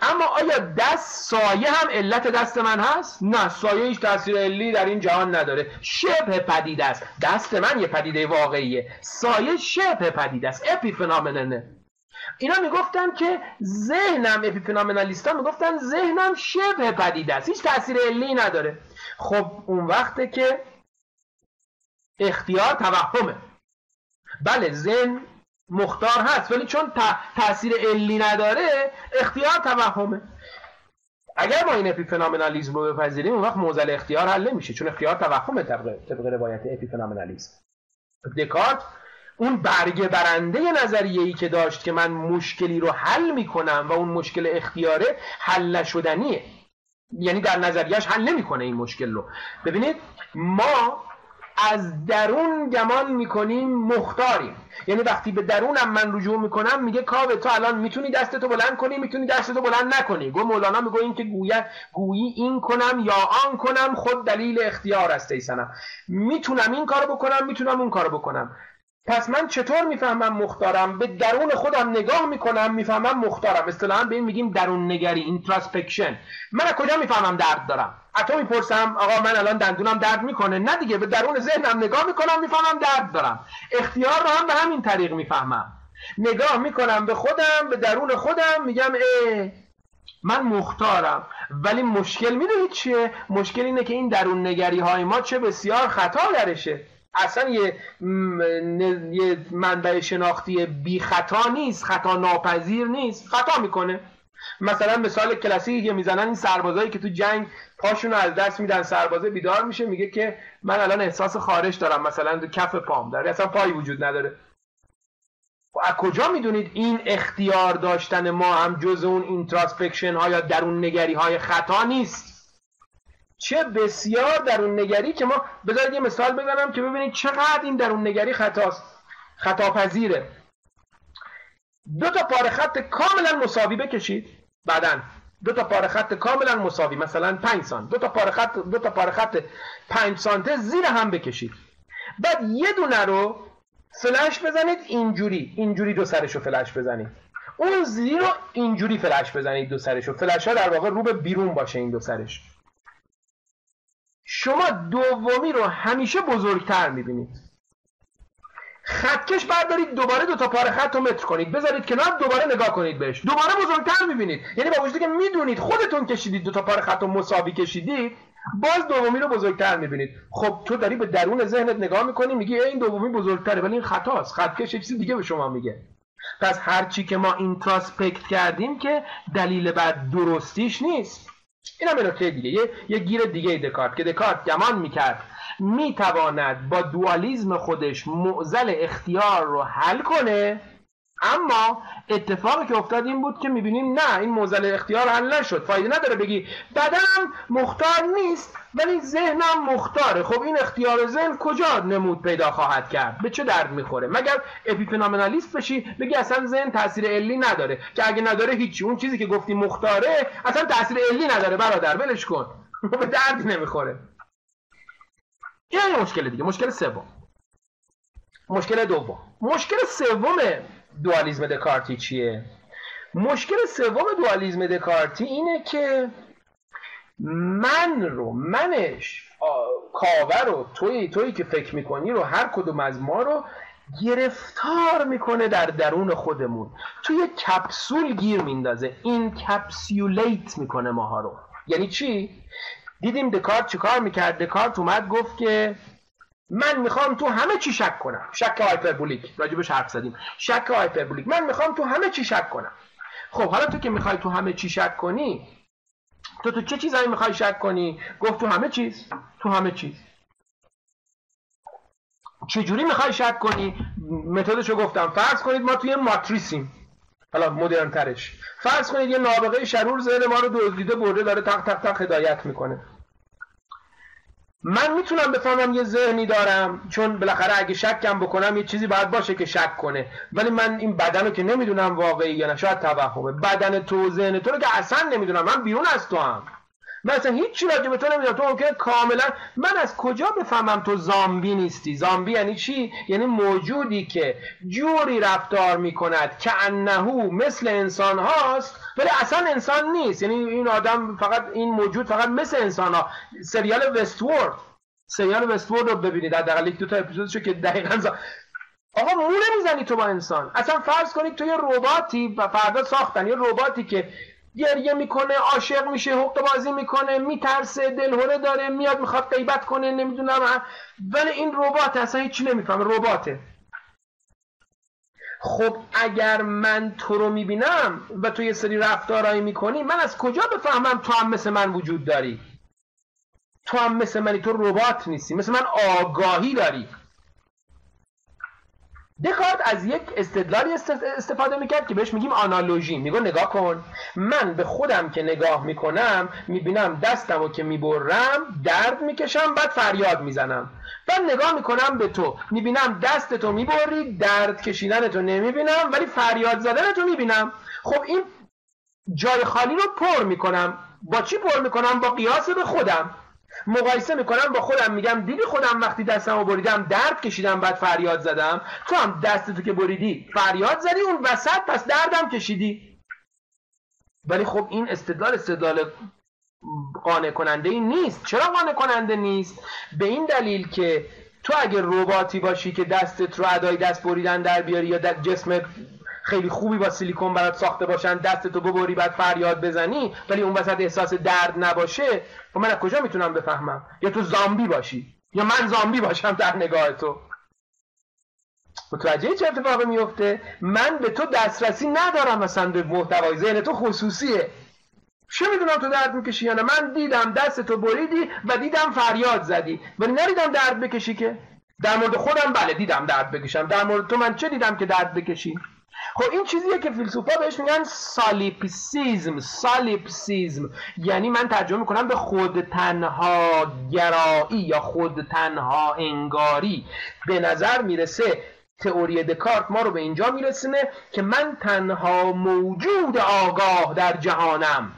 اما آیا دست سایه هم علت دست من هست؟ نه سایه هیچ تاثیر علی در این جهان نداره. شبه پدیده است. دست من یه پدیده واقعیه. سایه شبه پدیده است. اپی فنامننه اینا می‌گفتن که ذهنم اپیفنامنالیستا می‌گفتن ذهنم شبه پدیده است. هیچ تاثیر علی نداره. خب اون وقته که اختیار توهمه. بله ذهن مختار هست ولی چون تاثیر علی نداره اختیار توهمه. اگر ما این اپیفنامنالیزم رو بپذیریم اون وقت موزل اختیار حل نمیشه چون اختیار توهمه طبق روایت اپیفنامنالیزم دکارت اون برگه برنده نظریه ای که داشت که من مشکلی رو حل می‌کنم و اون مشکل اختیاره حل نشدنیه. یعنی در نظریهش حل نمی‌کنه این مشکل رو. ببینید ما از درون گمان می‌کنیم مختاریم. یعنی وقتی به درونم من رجوع می‌کنم میگه کاوه تو الان می‌تونی دستتو بلند کنی می‌تونی دستتو بلند نکنی. گو مولانا میگه این که گویه گویی این کنم یا آن کنم خود دلیل اختیار است ای صنم می‌تونم این کارو بکنم می‌تونم اون کارو بکنم. پس من چطور می‌فهمم مختارم؟ به درون خودم نگاه می‌کنم می‌فهمم مختارم. اصطلاحا به این میگیم درون نگری introspection من کجا می‌فهمم درد دارم؟ حتی می‌پرسم آقا من الان دندونم درد می‌کنه. نه دیگه به درون ذهنم نگاه می‌کنم می‌فهمم درد دارم. اختیار رو هم به همین طریق می‌فهمم. نگاه می‌کنم به خودم به درون خودم میگم اه من مختارم. ولی مشکل می‌دونید چیه؟ مشکل اینه که این درون نگری های ما چه بسیار خطا درشه. اصلا یه, یه منبع شناختی بی خطا نیست خطا ناپذیر نیست. خطا می‌کنه. مثلا مثال کلاسیکی که می‌زنن این سربازایی که تو جنگ پاشون رو از دست میدن سربازه بیدار میشه میگه که من الان احساس خارش دارم مثلا تو کف پام داره اصلا پایی وجود نداره. از کجا می‌دونید این اختیار داشتن ما هم جز اون introspection ها یا درون نگری های خطا نیست؟ چه بسیار درون نگری که ما بذارید یه مثال بزنم که ببینید چقدر این درون نگری خطاست خطا پذیره دو تا پاره خط کاملا مساوی بکشید بعدا. دو تا پاره خط کاملا مساوی مثلا 5 سانت دو تا پاره خط دو تا پاره خط 5 سانته زیر هم بکشید. بعد یه دونه رو فلش بزنید اینجوری. اینجوری دو سرش رو فلش بزنید. اون زیر رو اینجوری فلش بزنید دو سرش رو فلش ها در واقع رو به بیرون باشه این دو سرش. شما دومی رو همیشه بزرگتر می‌بینید. خطکش بردارید دوباره دو تا پاره خط رو متر کنید. بذارید کنار دوباره نگاه کنید بهش. دوباره بزرگتر می‌بینید. یعنی با وجودی که می‌دونید خودتون کشیدید دو تا پاره خط رو مساوی کشیدید باز دومی رو بزرگتر می‌بینید. خب تو داری به درون ذهنت نگاه می‌کنی میگی این دومی بزرگتره ولی این خطاست. خطکش چیزی دیگه به شما میگه. پس هرچی که ما اینتراسپکت کردیم که دلیل بعد درستیش نیست. این هم نکته دیگه. یه, یه گیر دیگه دکارت که دکارت گمان می‌کرد. می‌تواند با دوالیزم خودش معزل اختیار رو حل کنه اما اتفاقی که افتاد این بود که می‌بینیم نه این موزل اختیار حل نشد. فایده نداره بگی بدنم مختار نیست ولی ذهنم مختاره. خب این اختیار ذهن کجا نمود پیدا خواهد کرد؟ به چه درد می‌خوره؟ مگر اپیفنامنالیست بشی بگی اصلا ذهن تاثیر علی نداره؟ که اگه نداره هیچی. اون چیزی که گفتی مختاره اصلا تاثیر علی نداره. برادر ولش کن. به درد نمی‌خوره. این مشکل دیگه. مشکل سوم. مشکل دوم. مشکل سوم دوالیزم دکارتی چیه؟ مشکل سوم دوالیزم دکارتی اینه که من رو منش کاوه رو توی تویی که فکر می‌کنی رو هر کدوم از ما رو گرفتار می‌کنه در درون خودمون. توی کپسول گیر میندازه این capsulate می‌کنه ماها رو. یعنی چی؟ دیدیم دکارت چیکار می‌کرد؟ دکارت اومد گفت که من می‌خوام تو همه چی شک کنم. شک hyperbolic. راجبش حرف زدیم. شک hyperbolic. من می‌خوام تو همه چی شک کنم. خب حالا تو که می‌خوای تو همه چی شک کنی تو تو چه چیزایی می‌خوای شک کنی؟ گفت تو همه چیز. تو همه چیز. چجوری می‌خوای شک کنی؟ متدشو گفتم. فرض کنید ما توی ماتریسیم. حالا مدرن ترش فرض کنید یه نابغه شرور ذهن ما رو دزدیده برده داره تق تق تق هدایت می‌کنه. من می‌تونم بفهمم یه ذهنی دارم چون بالاخره اگه شکم بکنم یه چیزی باید باشه که شک کنه. ولی من این بدن رو که نمی‌دونم واقعی یا نه شاید توهمه. بدن تو ذهن تو رو که اصلا نمی‌دونم. من بیرون از تو هم. من اصلا هیچ چی راجع به تو نمی‌دونم. تو ممکنه کاملا من از کجا بفهمم تو زامبی نیستی؟ زامبی یعنی چی؟ یعنی موجودی که جوری رفتار می‌کند که انهو مثل انسان هاست ولی اصلا انسان نیست. یعنی این آدم فقط این موجود فقط مثل انسان ها سریال وستورد سریال وستورد رو ببینید. حداقل یک دو تا اپیزودشو که دقیقا زا... آقا مو نمی‌زنی تو با انسان. اصلا فرض کنید تو یه رباتی و فردا ساختن. یه رباتی که گریه می‌کنه عاشق میشه حق بازی می‌کنه میترسه دلهوره داره میاد می‌خواد غیبت کنه نمی‌دونم ولی این ربات اصلا هیچی نمی‌فهمه. رباته. خب اگر من تو رو می‌بینم و تو یه سری رفتارهایی می‌کنی من از کجا بفهمم تو هم مثل من وجود داری؟ تو هم مثل منی تو ربات نیستی مثل من آگاهی داری. دکارت از یک استدلالی استفاده می‌کرد که بهش میگیم آنالوژی. میگو نگاه کن من به خودم که نگاه می‌کنم می‌بینم دستم رو که می‌برم درد می‌کشم بعد فریاد می‌زنم. بعد نگاه می‌کنم به تو. می‌بینم دست تو می‌بری درد کشیدن تو نمی‌بینم ولی فریاد زدن تو می‌بینم. خب این جای خالی رو پر می‌کنم. با چی پر می‌کنم؟ با قیاس به خودم. مقایسه می‌کنم با خودم میگم دیدی خودم وقتی دستم رو بریدم درد کشیدم بعد فریاد زدم. تو هم دستتو که بریدی فریاد زدی اون وسط پس دردم کشیدی. ولی خب این استدلال استدلال قانع کننده ای نیست. چرا قانع کننده نیست؟ به این دلیل که تو اگه رباتی باشی که دستت رو ادای دست بریدن در بیاری یا جسم خیلی خوبی با سیلیکون برات ساخته باشن دستتو ببری بعد فریاد بزنی ولی اون وسط احساس درد نباشه. و خب من از کجا می‌تونم بفهمم؟ یا تو زامبی باشی یا من زامبی باشم در نگاه تو. متوجه چه اتفاقی میفته؟ من به تو دسترسی ندارم مثلا به محتوای ذهن تو خصوصیه. چه می‌دونم تو درد می‌کشی یا نه؟ من دیدم دست تو بریدی و دیدم فریاد زدی. ولی ندیدم درد بکشی که؟ در مورد خودم؟ بله دیدم درد بکشم. در مورد تو من چه دیدم که درد بکشی؟ خب این چیزیه که فیلسوفا بهش میگن سالیپسیزم سالیپسیزم یعنی من ترجمه می‌کنم به خود تنها گرایی یا خود تنها انگاری. به نظر می‌رسه تئوری دکارت ما رو به اینجا میرسونه که من تنها موجود آگاه در جهانم.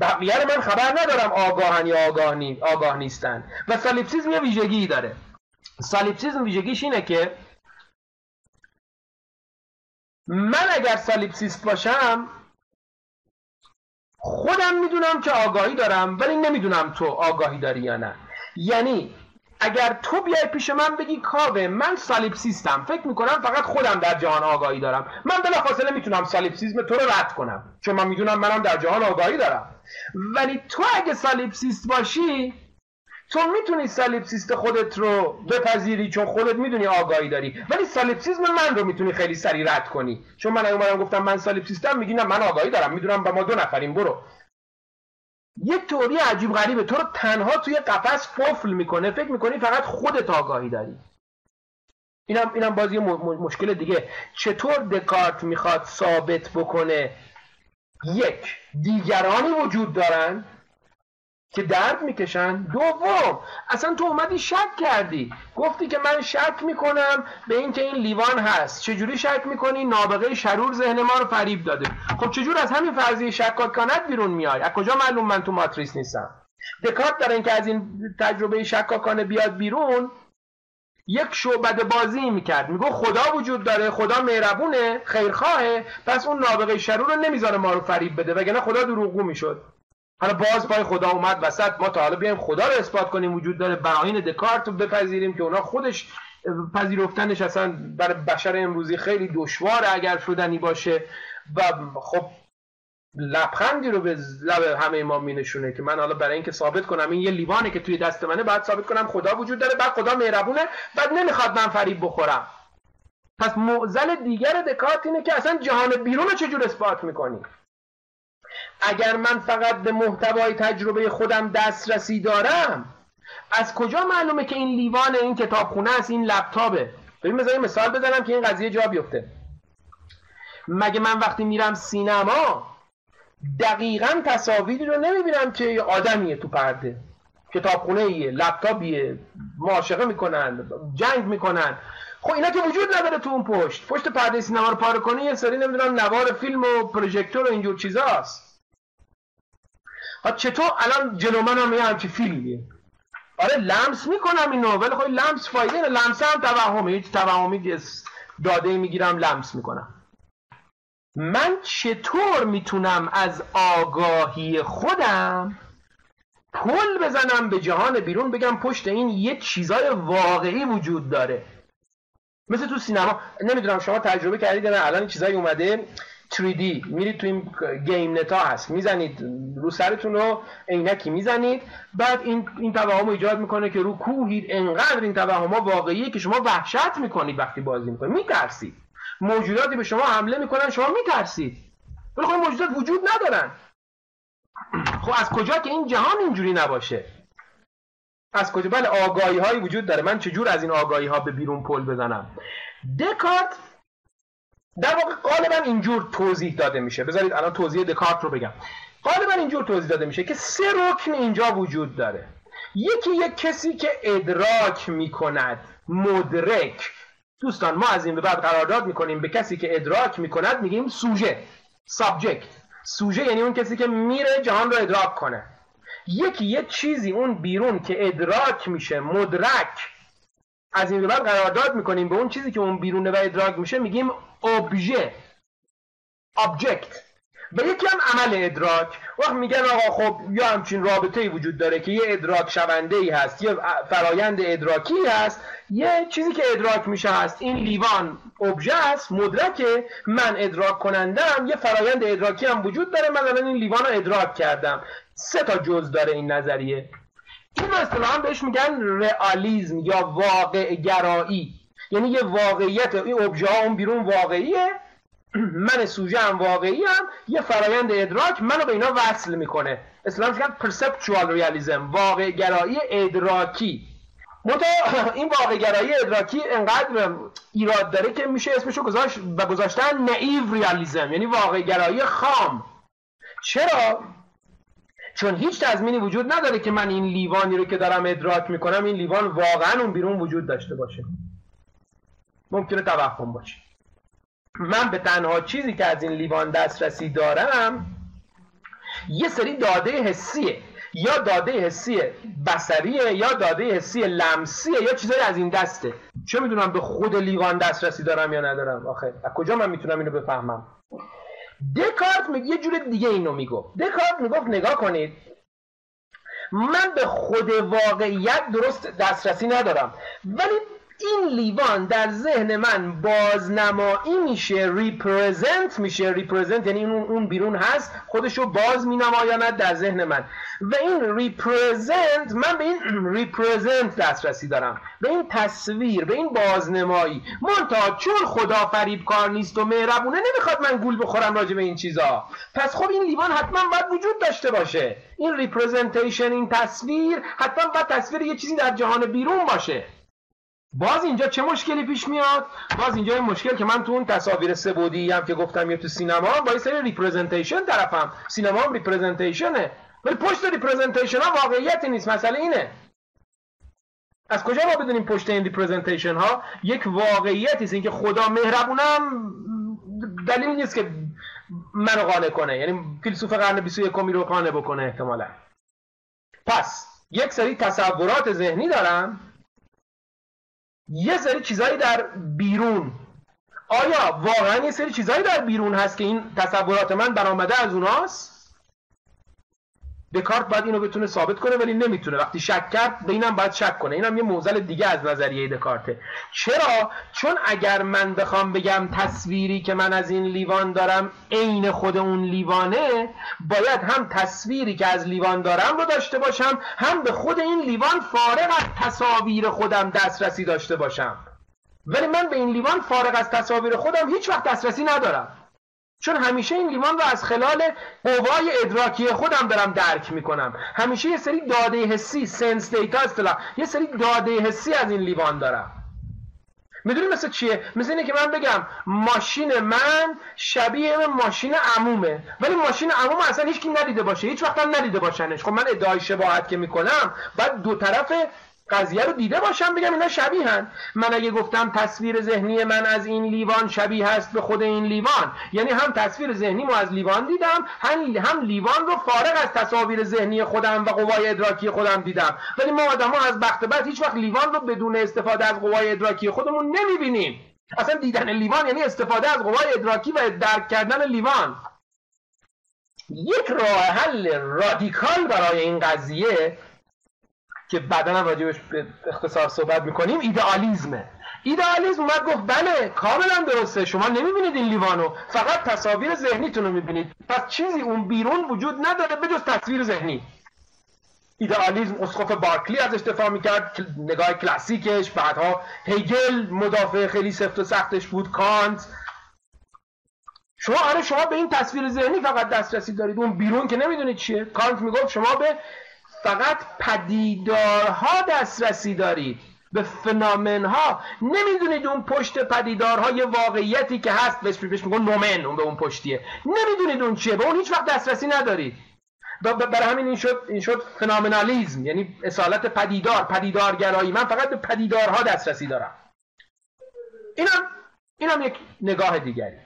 بقیه من خبر ندارم آگاهن یا آگاه, نی... آگاه نیستن. و سالیپسیزم یه ویژگی داره. سالیپسیزم ویژگیش اینه که من اگر سالیپسیست باشم خودم می‌دونم که آگاهی دارم ولی نمی‌دونم تو آگاهی داری یا نه. یعنی اگر تو بیای پیش من بگی کاوه من سالیپسیستم. فکر می‌کنم فقط خودم در جهان آگاهی دارم. من بلافاصله می‌تونم سالیپسیزم تو رو رد کنم. چون من می‌دونم منم در جهان آگاهی دارم. ولی تو اگه سالیپسیست باشی تو می‌تونی سالیپسیست خودت رو بپذیری چون خودت می‌دونی آگاهی داری. ولی سالیپسیزم من رو می‌تونی خیلی سریع رد کنی. چون من اومدم گفتم من سالیپسیستم میگی نه من آگاهی دارم می‌دونم با ما دو نفریم برو. یک توری عجیب غریبه تو رو تنها توی قفس قفل می‌کنه فکر می‌کنی فقط خودت آگاهی داری. اینم اینم بازی مشکل دیگه. چطور دکارت می‌خواد ثابت بکنه؟ یک دیگرانی وجود دارن. که درد می‌کشن. دوم اصلا تو اومدی شک کردی. گفتی که من شک می‌کنم به اینکه این لیوان هست. چجوری شک می‌کنی؟ نابغه شرور ذهن ما رو فریب داده. خب چجور از همین فرضیه شکاکانت بیرون میای؟ از کجا معلوم من تو ماتریس نیستم؟ دکارت داره اینکه از این تجربه شکاکانه بیاد بیرون یک شعبد بازی می‌کرد. میگو خدا وجود داره خدا مهربونه خیرخواهه پس اون نابغه شرور رو نمی‌ذاره ما رو فریب بده وگرنه خدا دروغگو می‌شد. حالا باز پای خدا اومد وسط ما تا حالا بیایم خدا رو اثبات کنیم وجود داره. براهین دکارت رو بپذیریم که اونا خودش پذیرفتنش اصلا برای بشر امروزی خیلی دشواره اگر شدنی باشه. و خب لبخندی رو به لب همه ما می نشونه که من حالا برای اینکه ثابت کنم این یه لیوانه که توی دست منه باید ثابت کنم خدا وجود داره بعد خدا مهربونه بعد نمی‌خواد من فریب بخورم. پس معزل دیگر دکارت اینه که اصلا جهان بیرون رو چجور اثبات می‌کنی؟ اگر من فقط به محتوای تجربه خودم دسترسی دارم از کجا معلومه که این لیوان این کتابخونه است این لپتاپه؟ ببین مثلا مثال بزنم که این قضیه جا بیفته. مگه من وقتی میرم سینما دقیقا تصاویری رو نمی‌بینم که یه آدمیه تو پرده. کتابخونه ایه لپتاپیه معاشقه می‌کنن جنگ می‌کنن. خب اینا که وجود نداره تو اون پشت. پشت پرده سینما رو پاره کنی یه سری نمی‌دونم نوار فیلم و پروژکتور و اینجور چیزاست. ها چطور؟ الان جلو من هم یه همچی فیلمیه آره لمس می‌کنم اینو ولی خب لمس فایده نه لمس هم توهمه. هیچ توهمی داده می‌گیرم لمس می‌کنم. من چطور می‌تونم از آگاهی خودم پل بزنم به جهان بیرون بگم پشت این یه چیزای واقعی وجود داره؟ مثل تو سینما. نمی‌دونم شما تجربه کردید نه. الان چیزایی اومده. 3D میرید تو این گیم نتا هست. می‌زنید رو سرتون رو عینکی می‌زنید. بعد این این توهم ایجاد می‌کنه که رو کوهید انقدر این توهم واقعیه که شما وحشت می‌کنید وقتی بازی می‌کنید. میترسید. موجوداتی به شما حمله می‌کنن شما میترسید. ولی خب موجودات وجود ندارن. خب از کجا که این جهان اینجوری نباشه؟ از کجا؟ بله آگاهی وجود داره. من چجور از این آگاهی ها به بیرون پل بزنم؟ دکارت در واقع غالبا اینجور توضیح داده میشه. بذارید الان توضیح دکارت رو بگم. غالبا اینجور توضیح داده میشه که سه رکن اینجا وجود داره. یکی یک کسی که ادراک می‌کند مدرک. دوستان ما از این به بعد قرارداد می‌کنیم به کسی که ادراک می‌کند میگیم سوژه subject. سوژه یعنی اون کسی که میره جهان رو ادراک کنه. یکی یه چیزی اون بیرون که ادراک میشه مدرک. از این به بعد قرارداد می‌کنیم به اون چیزی که اون بیرونه و ادراک میشه میگیم ابژه object. و یکی هم عمل ادراک. وقت میگن آقا خب یا همچین رابطه ای وجود داره که یه ادراک شونده ای هست یه فرایند ادراکی هست یه چیزی که ادراک میشه هست. این لیوان ابژه است مدرکه. من ادراک کنندم یه فرایند ادراکی هم وجود داره. من الان این لیوان رو ادراک کردم. سه تا جز داره این نظریه. این اصطلاحا بهش میگن رئالیزم یا واقع گرایی یعنی یه واقعیت این ابژه ها اون بیرون واقعیه. من سوژه هم واقعی هم. یه فرایند ادراک منو به اینا وصل می‌کنه. اسلام میگن پرسپچوال ریالیزم واقع گرایی ادراکی. متا این واقع گرایی ادراکی انقدر ایراد داره که میشه اسمشو گذاشت و گذاشتن نئیو ریالیزم یعنی واقع گرایی خام. چرا؟ چون هیچ تضمینی وجود نداره که من این لیوانی رو که دارم ادراک می‌کنم این لیوان واقعا اون بیرون وجود داشته باشه. ممکنه توهم باشه. من به تنها چیزی که از این لیوان دسترسی دارم یه سری داده حسیه. یا داده حسی بسریه یا داده حسی لمسیه یا چیزایی از این دسته. چه می‌دونم به خود لیوان دسترسی دارم یا ندارم؟ آخه از کجا من می‌تونم اینو بفهمم؟ دکارت می یه جور دیگه اینو می‌گفت. دکارت می‌گفت نگاه کنید. من به خود واقعیت درست دسترسی ندارم. ولی این لیوان در ذهن من بازنمایی میشه represent میشه. represent یعنی اون اون بیرون هست خودشو باز مینمایاند در ذهن من. و این represent من به این represent دسترسی دارم. به این تصویر به این بازنمایی. منتها چون خدا فریب کار نیست و مهربونه نمی‌خواد من گول بخورم راجع به این چیزا. پس خب این لیوان حتما باید وجود داشته باشه. این representation این تصویر حتما باید تصویر یه چیزی در جهان بیرون باشه. باز اینجا چه مشکلی پیش میاد؟ باز اینجا این مشکل که من تو اون تصاویر سبودی هم که گفتم یا تو سینما با این سری representation طرفم. سینما هم representation ه ولی پشت representation ها واقعیتی نیست. مسئله اینه. از کجا ما بدونیم پشت این representation ها یک واقعیتی است؟ اینکه خدا مهربونم دلیل نیست که منو قانع کنه. یعنی فیلسوف قرن 21 رو قانع بکنه احتمالا. پس یک سری تصورات ذهنی دارم یه سری چیزایی در بیرون. آیا واقعا یه سری چیزایی در بیرون هست که این تصورات من برآمده از اوناست؟ دکارت باید اینو بتونه ثابت کنه ولی نمی‌تونه. وقتی شک کرد به اینم باید شک کنه. اینم یه موزل دیگه از نظریه دکارته. چرا؟ چون اگر من بخوام بگم تصویری که من از این لیوان دارم عین خود اون لیوانه باید هم تصویری که از لیوان دارم رو داشته باشم هم به خود این لیوان فارغ از تصاویر خودم دسترسی داشته باشم. ولی من به این لیوان فارغ از تصاویر خودم هیچ وقت دسترسی ندارم. چون همیشه این لیوان رو از خلال قوای ادراکی خودم دارم درک می‌کنم. همیشه یه سری داده حسی سنس دیتا اصطلاح یه سری داده حسی از این لیوان دارم. می‌دونی مثل چیه؟ مثل اینه که من بگم ماشین من شبیه ماشین عمومه. ولی ماشین عموم اصلا هیچ کی ندیده باشه. هیچ وقت هم ندیده باشنش. خب من ادعای شباهت که می‌کنم بعد دو طرف قضیه رو دیده باشم بگم اینا شبیهن من اگه گفتم تصویر ذهنی من از این لیوان شبیه هست به خود این لیوان یعنی هم تصویر ذهنی مو از لیوان دیدم هم هم لیوان رو فارغ از تصاویر ذهنی خودم و قوای ادراکی خودم دیدم. ولی ما آدم ها از بخت بعد هیچ وقت لیوان رو بدون استفاده از قوای ادراکی خودمون نمی‌بینیم. اصلا دیدن لیوان یعنی استفاده از قوای ادراکی و درک کردن لیوان. یک راه حل رادیکال برای این قضیه که بعدا هم راجبش به اختصار صحبت می‌کنیم ایدئالیزمه. ایدئالیزم اومد گفت بله کاملا درسته شما نمی‌بینید این لیوانو فقط تصاویر ذهنیتون رو می‌بینید. پس چیزی اون بیرون وجود نداره بجز تصویر ذهنی. ایدئالیزم اسقف بارکلی ازش دفاع می‌کرد نگاه کلاسیکش بعدها هیگل مدافع خیلی سفت و سختش بود کانت. شما آره شما به این تصویر ذهنی فقط دسترسی دارید اون بیرون که نمی‌دونید چیه. کانت می‌گفت شما به فقط پدیدارها دسترسی دارید به فنامن ها نمی‌دونید اون پشت پدیدارها یه واقعیتی که هست. بهش بهش میگن نومن اون به اون پشتیه. نمی‌دونید اون چیه. به اون هیچ وقت دسترسی ندارید برای همین این شد این شد فنامنالیزم. یعنی اصالت پدیدار پدیدارگرایی. من فقط به پدیدارها دسترسی دارم. اینم اینم یک نگاه دیگری.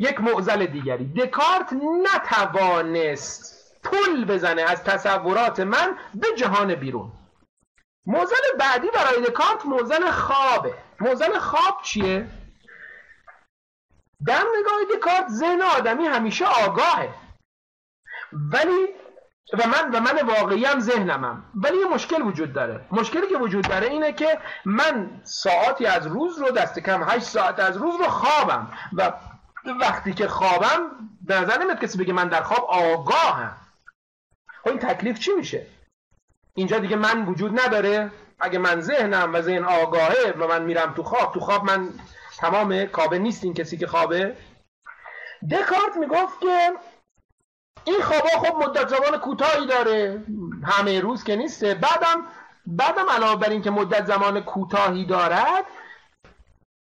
یک معضل دیگری. دکارت نتوانست پل بزنه از تصورات من به جهان بیرون. موزن بعدی برای دکارت موزن خوابه. موزن خواب چیه؟ در نگاه دکارت ذهن آدمی همیشه آگاهه. ولی و من و من واقعی هم ذهنمم ولی یه مشکل وجود داره. مشکلی که وجود داره اینه که من ساعتی از روز رو دست کم 8 ساعت از روز رو خوابم. و وقتی که خوابم به نظر نمیاد کسی بگه من در خواب آگاهم. خب این تکلیف چی میشه؟ اینجا دیگه من وجود نداره. اگه من ذهنم و ذهن آگاهه و من میرم تو خواب تو خواب من تمام کابه نیست این کسی که خوابه. دکارت می‌گفت که این خوابا خب مدت زمان کوتاهی داره. همه روز که نیسته. بعدم بعدم علاوه بر اینکه مدت زمان کوتاهی دارد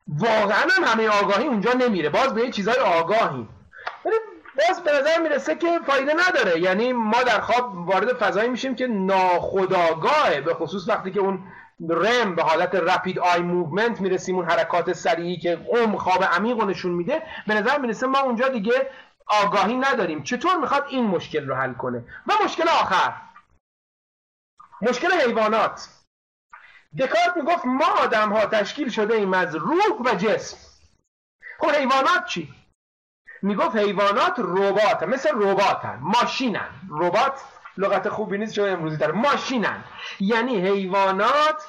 واقعا هم همه آگاهی اونجا نمیره. باز به چیزای آگاهی. باز به نظر می‌رسه که فایده نداره. یعنی ما در خواب وارد فضایی میشیم که ناخودآگاهه به خصوص وقتی که اون REM به حالت rapid eye movement می‌رسیم اون حرکات سریعی که قوم خواب عمیق نشون میده به نظر می‌رسه ما اونجا دیگه آگاهی نداریم. چطور می‌خواد این مشکل رو حل کنه؟ و مشکل آخر. مشکل حیوانات. دکارت می‌گفت ما آدم ها تشکیل شده ایم از روح و جسم. خب حیوانات چی؟ می‌گفت حیوانات ربات مثل رباتن ماشینن. ربات لغت خوبی نیست چون امروزی داره ماشینن. یعنی حیوانات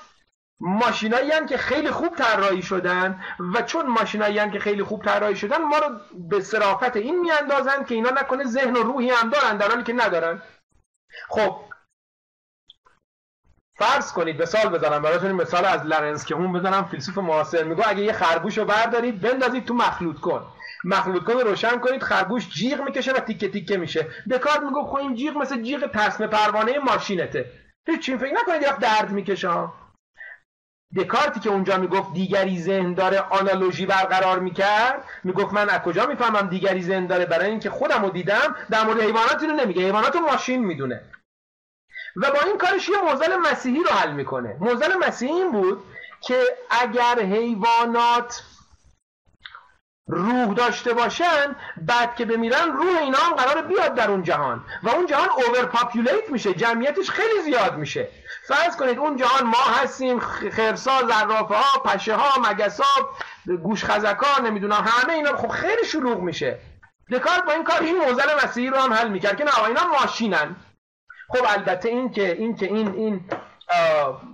ماشینایی که خیلی خوب طراحی شدن و چون ماشینایی که خیلی خوب طراحی شدن ما رو به صرافت این میاندازن که اینا نکنه ذهن و روحی هم دارن در حالی که ندارن. خب. فرض کنید مثال بزنم براتون مثال از لرنس که اون بزنم فیلسوف معاصر میگه اگه یه خرگوش رو بردارید بندازید تو مخلوط کن. مخلوط کن روشن کنید خرگوش جیغ می‌کشه و تیکه تیکه میشه. دکارت میگه خب این جیغ مثل جیغ تسمه پروانه ماشینته. هیچ فکر نکنید یک درد می‌کشه. دکارتی که اونجا می‌گفت دیگری ذهن داره آنالوژی برقرار می‌کرد می‌گفت من از کجا می‌فهمم دیگری ذهن داره؟ برای اینکه خودم رو دیدم در مورد حیوانات رو نمیگه. حیوانات رو ماشین می‌دونه. و با این کارش یه موزل مسیحی رو حل می‌کنه. موزل مسیحی این بود که اگر حیوانات روح داشته باشن بعد که بمیرن روح اینا هم قرار بیاد در اون جهان. و اون جهان اوور میشه جمعیتش خیلی زیاد میشه. فرض کنید اون جهان ما هستیم خرسا زرافه ها پشه ها مگس ها گوش خزکا نمی‌دونم همه اینا خب خیلی شلوغ میشه. دکارت با این کار این موزل مسیحی رو هم حل می‌کرد که نه اینا ماشینن. خب البته این که این که این این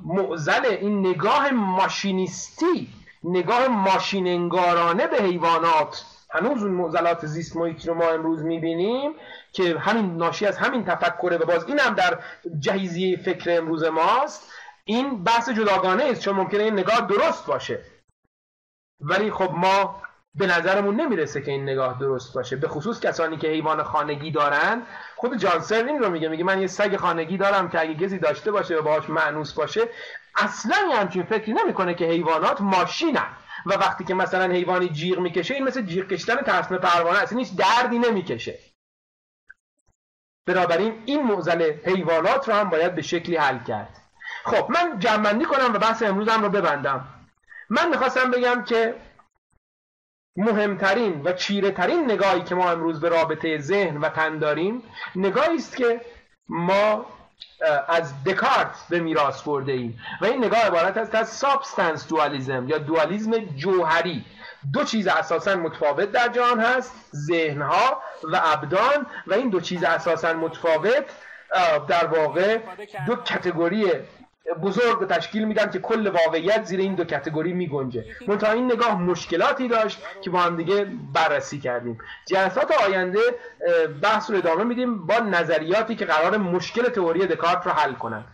معزل این نگاه ماشینیستی نگاه ماشین انگارانه به حیوانات. هنوز اون معضلات زیست محیطی رو ما امروز می‌بینیم که همین ناشی از همین تفکره و باز این هم در جهیزی فکر امروز ماست. این بحث جداگانه است چون ممکنه این نگاه درست باشه. ولی خب ما به نظرمون نمی‌رسه که این نگاه درست باشه به خصوص کسانی که حیوان خانگی دارن. خود جان این رو میگه میگه من یه سگ خانگی دارم که اگه گزی داشته باشه و باهاش معنوس باشه اصلا همچین فکری نمی‌کنه که حیوانات ماشینن. و وقتی که مثلا حیوانی جیغ می‌کشه این مثل جیغ کشتن ترسم پروانه اصلا هیچ دردی نمی‌کشه. بنابراین این معضل حیوانات رو هم باید به شکلی حل کرد. خب من جمع‌بندی کنم و بحث امروزم رو ببندم. من می‌خواستم بگم که مهمترین و چیره ترین نگاهی که ما امروز به رابطه ذهن و تن داریم نگاهی است که ما از دکارت به میراث برده ایم. و این نگاه عبارت است از substance dualism یا دوالیزم جوهری. دو چیز اساسا متفاوت در جهان هست ذهنها و ابدان. و این دو چیز اساسا متفاوت در واقع دو کتگوری بزرگ تشکیل میدن که کل واقعیت زیر این دو کتگوری میگنجه. منتها این نگاه مشکلاتی داشت که با هم دیگه بررسی کردیم. جلسات آینده بحث رو ادامه میدیم با نظریاتی که قرار مشکل تئوری دکارت رو حل کنن.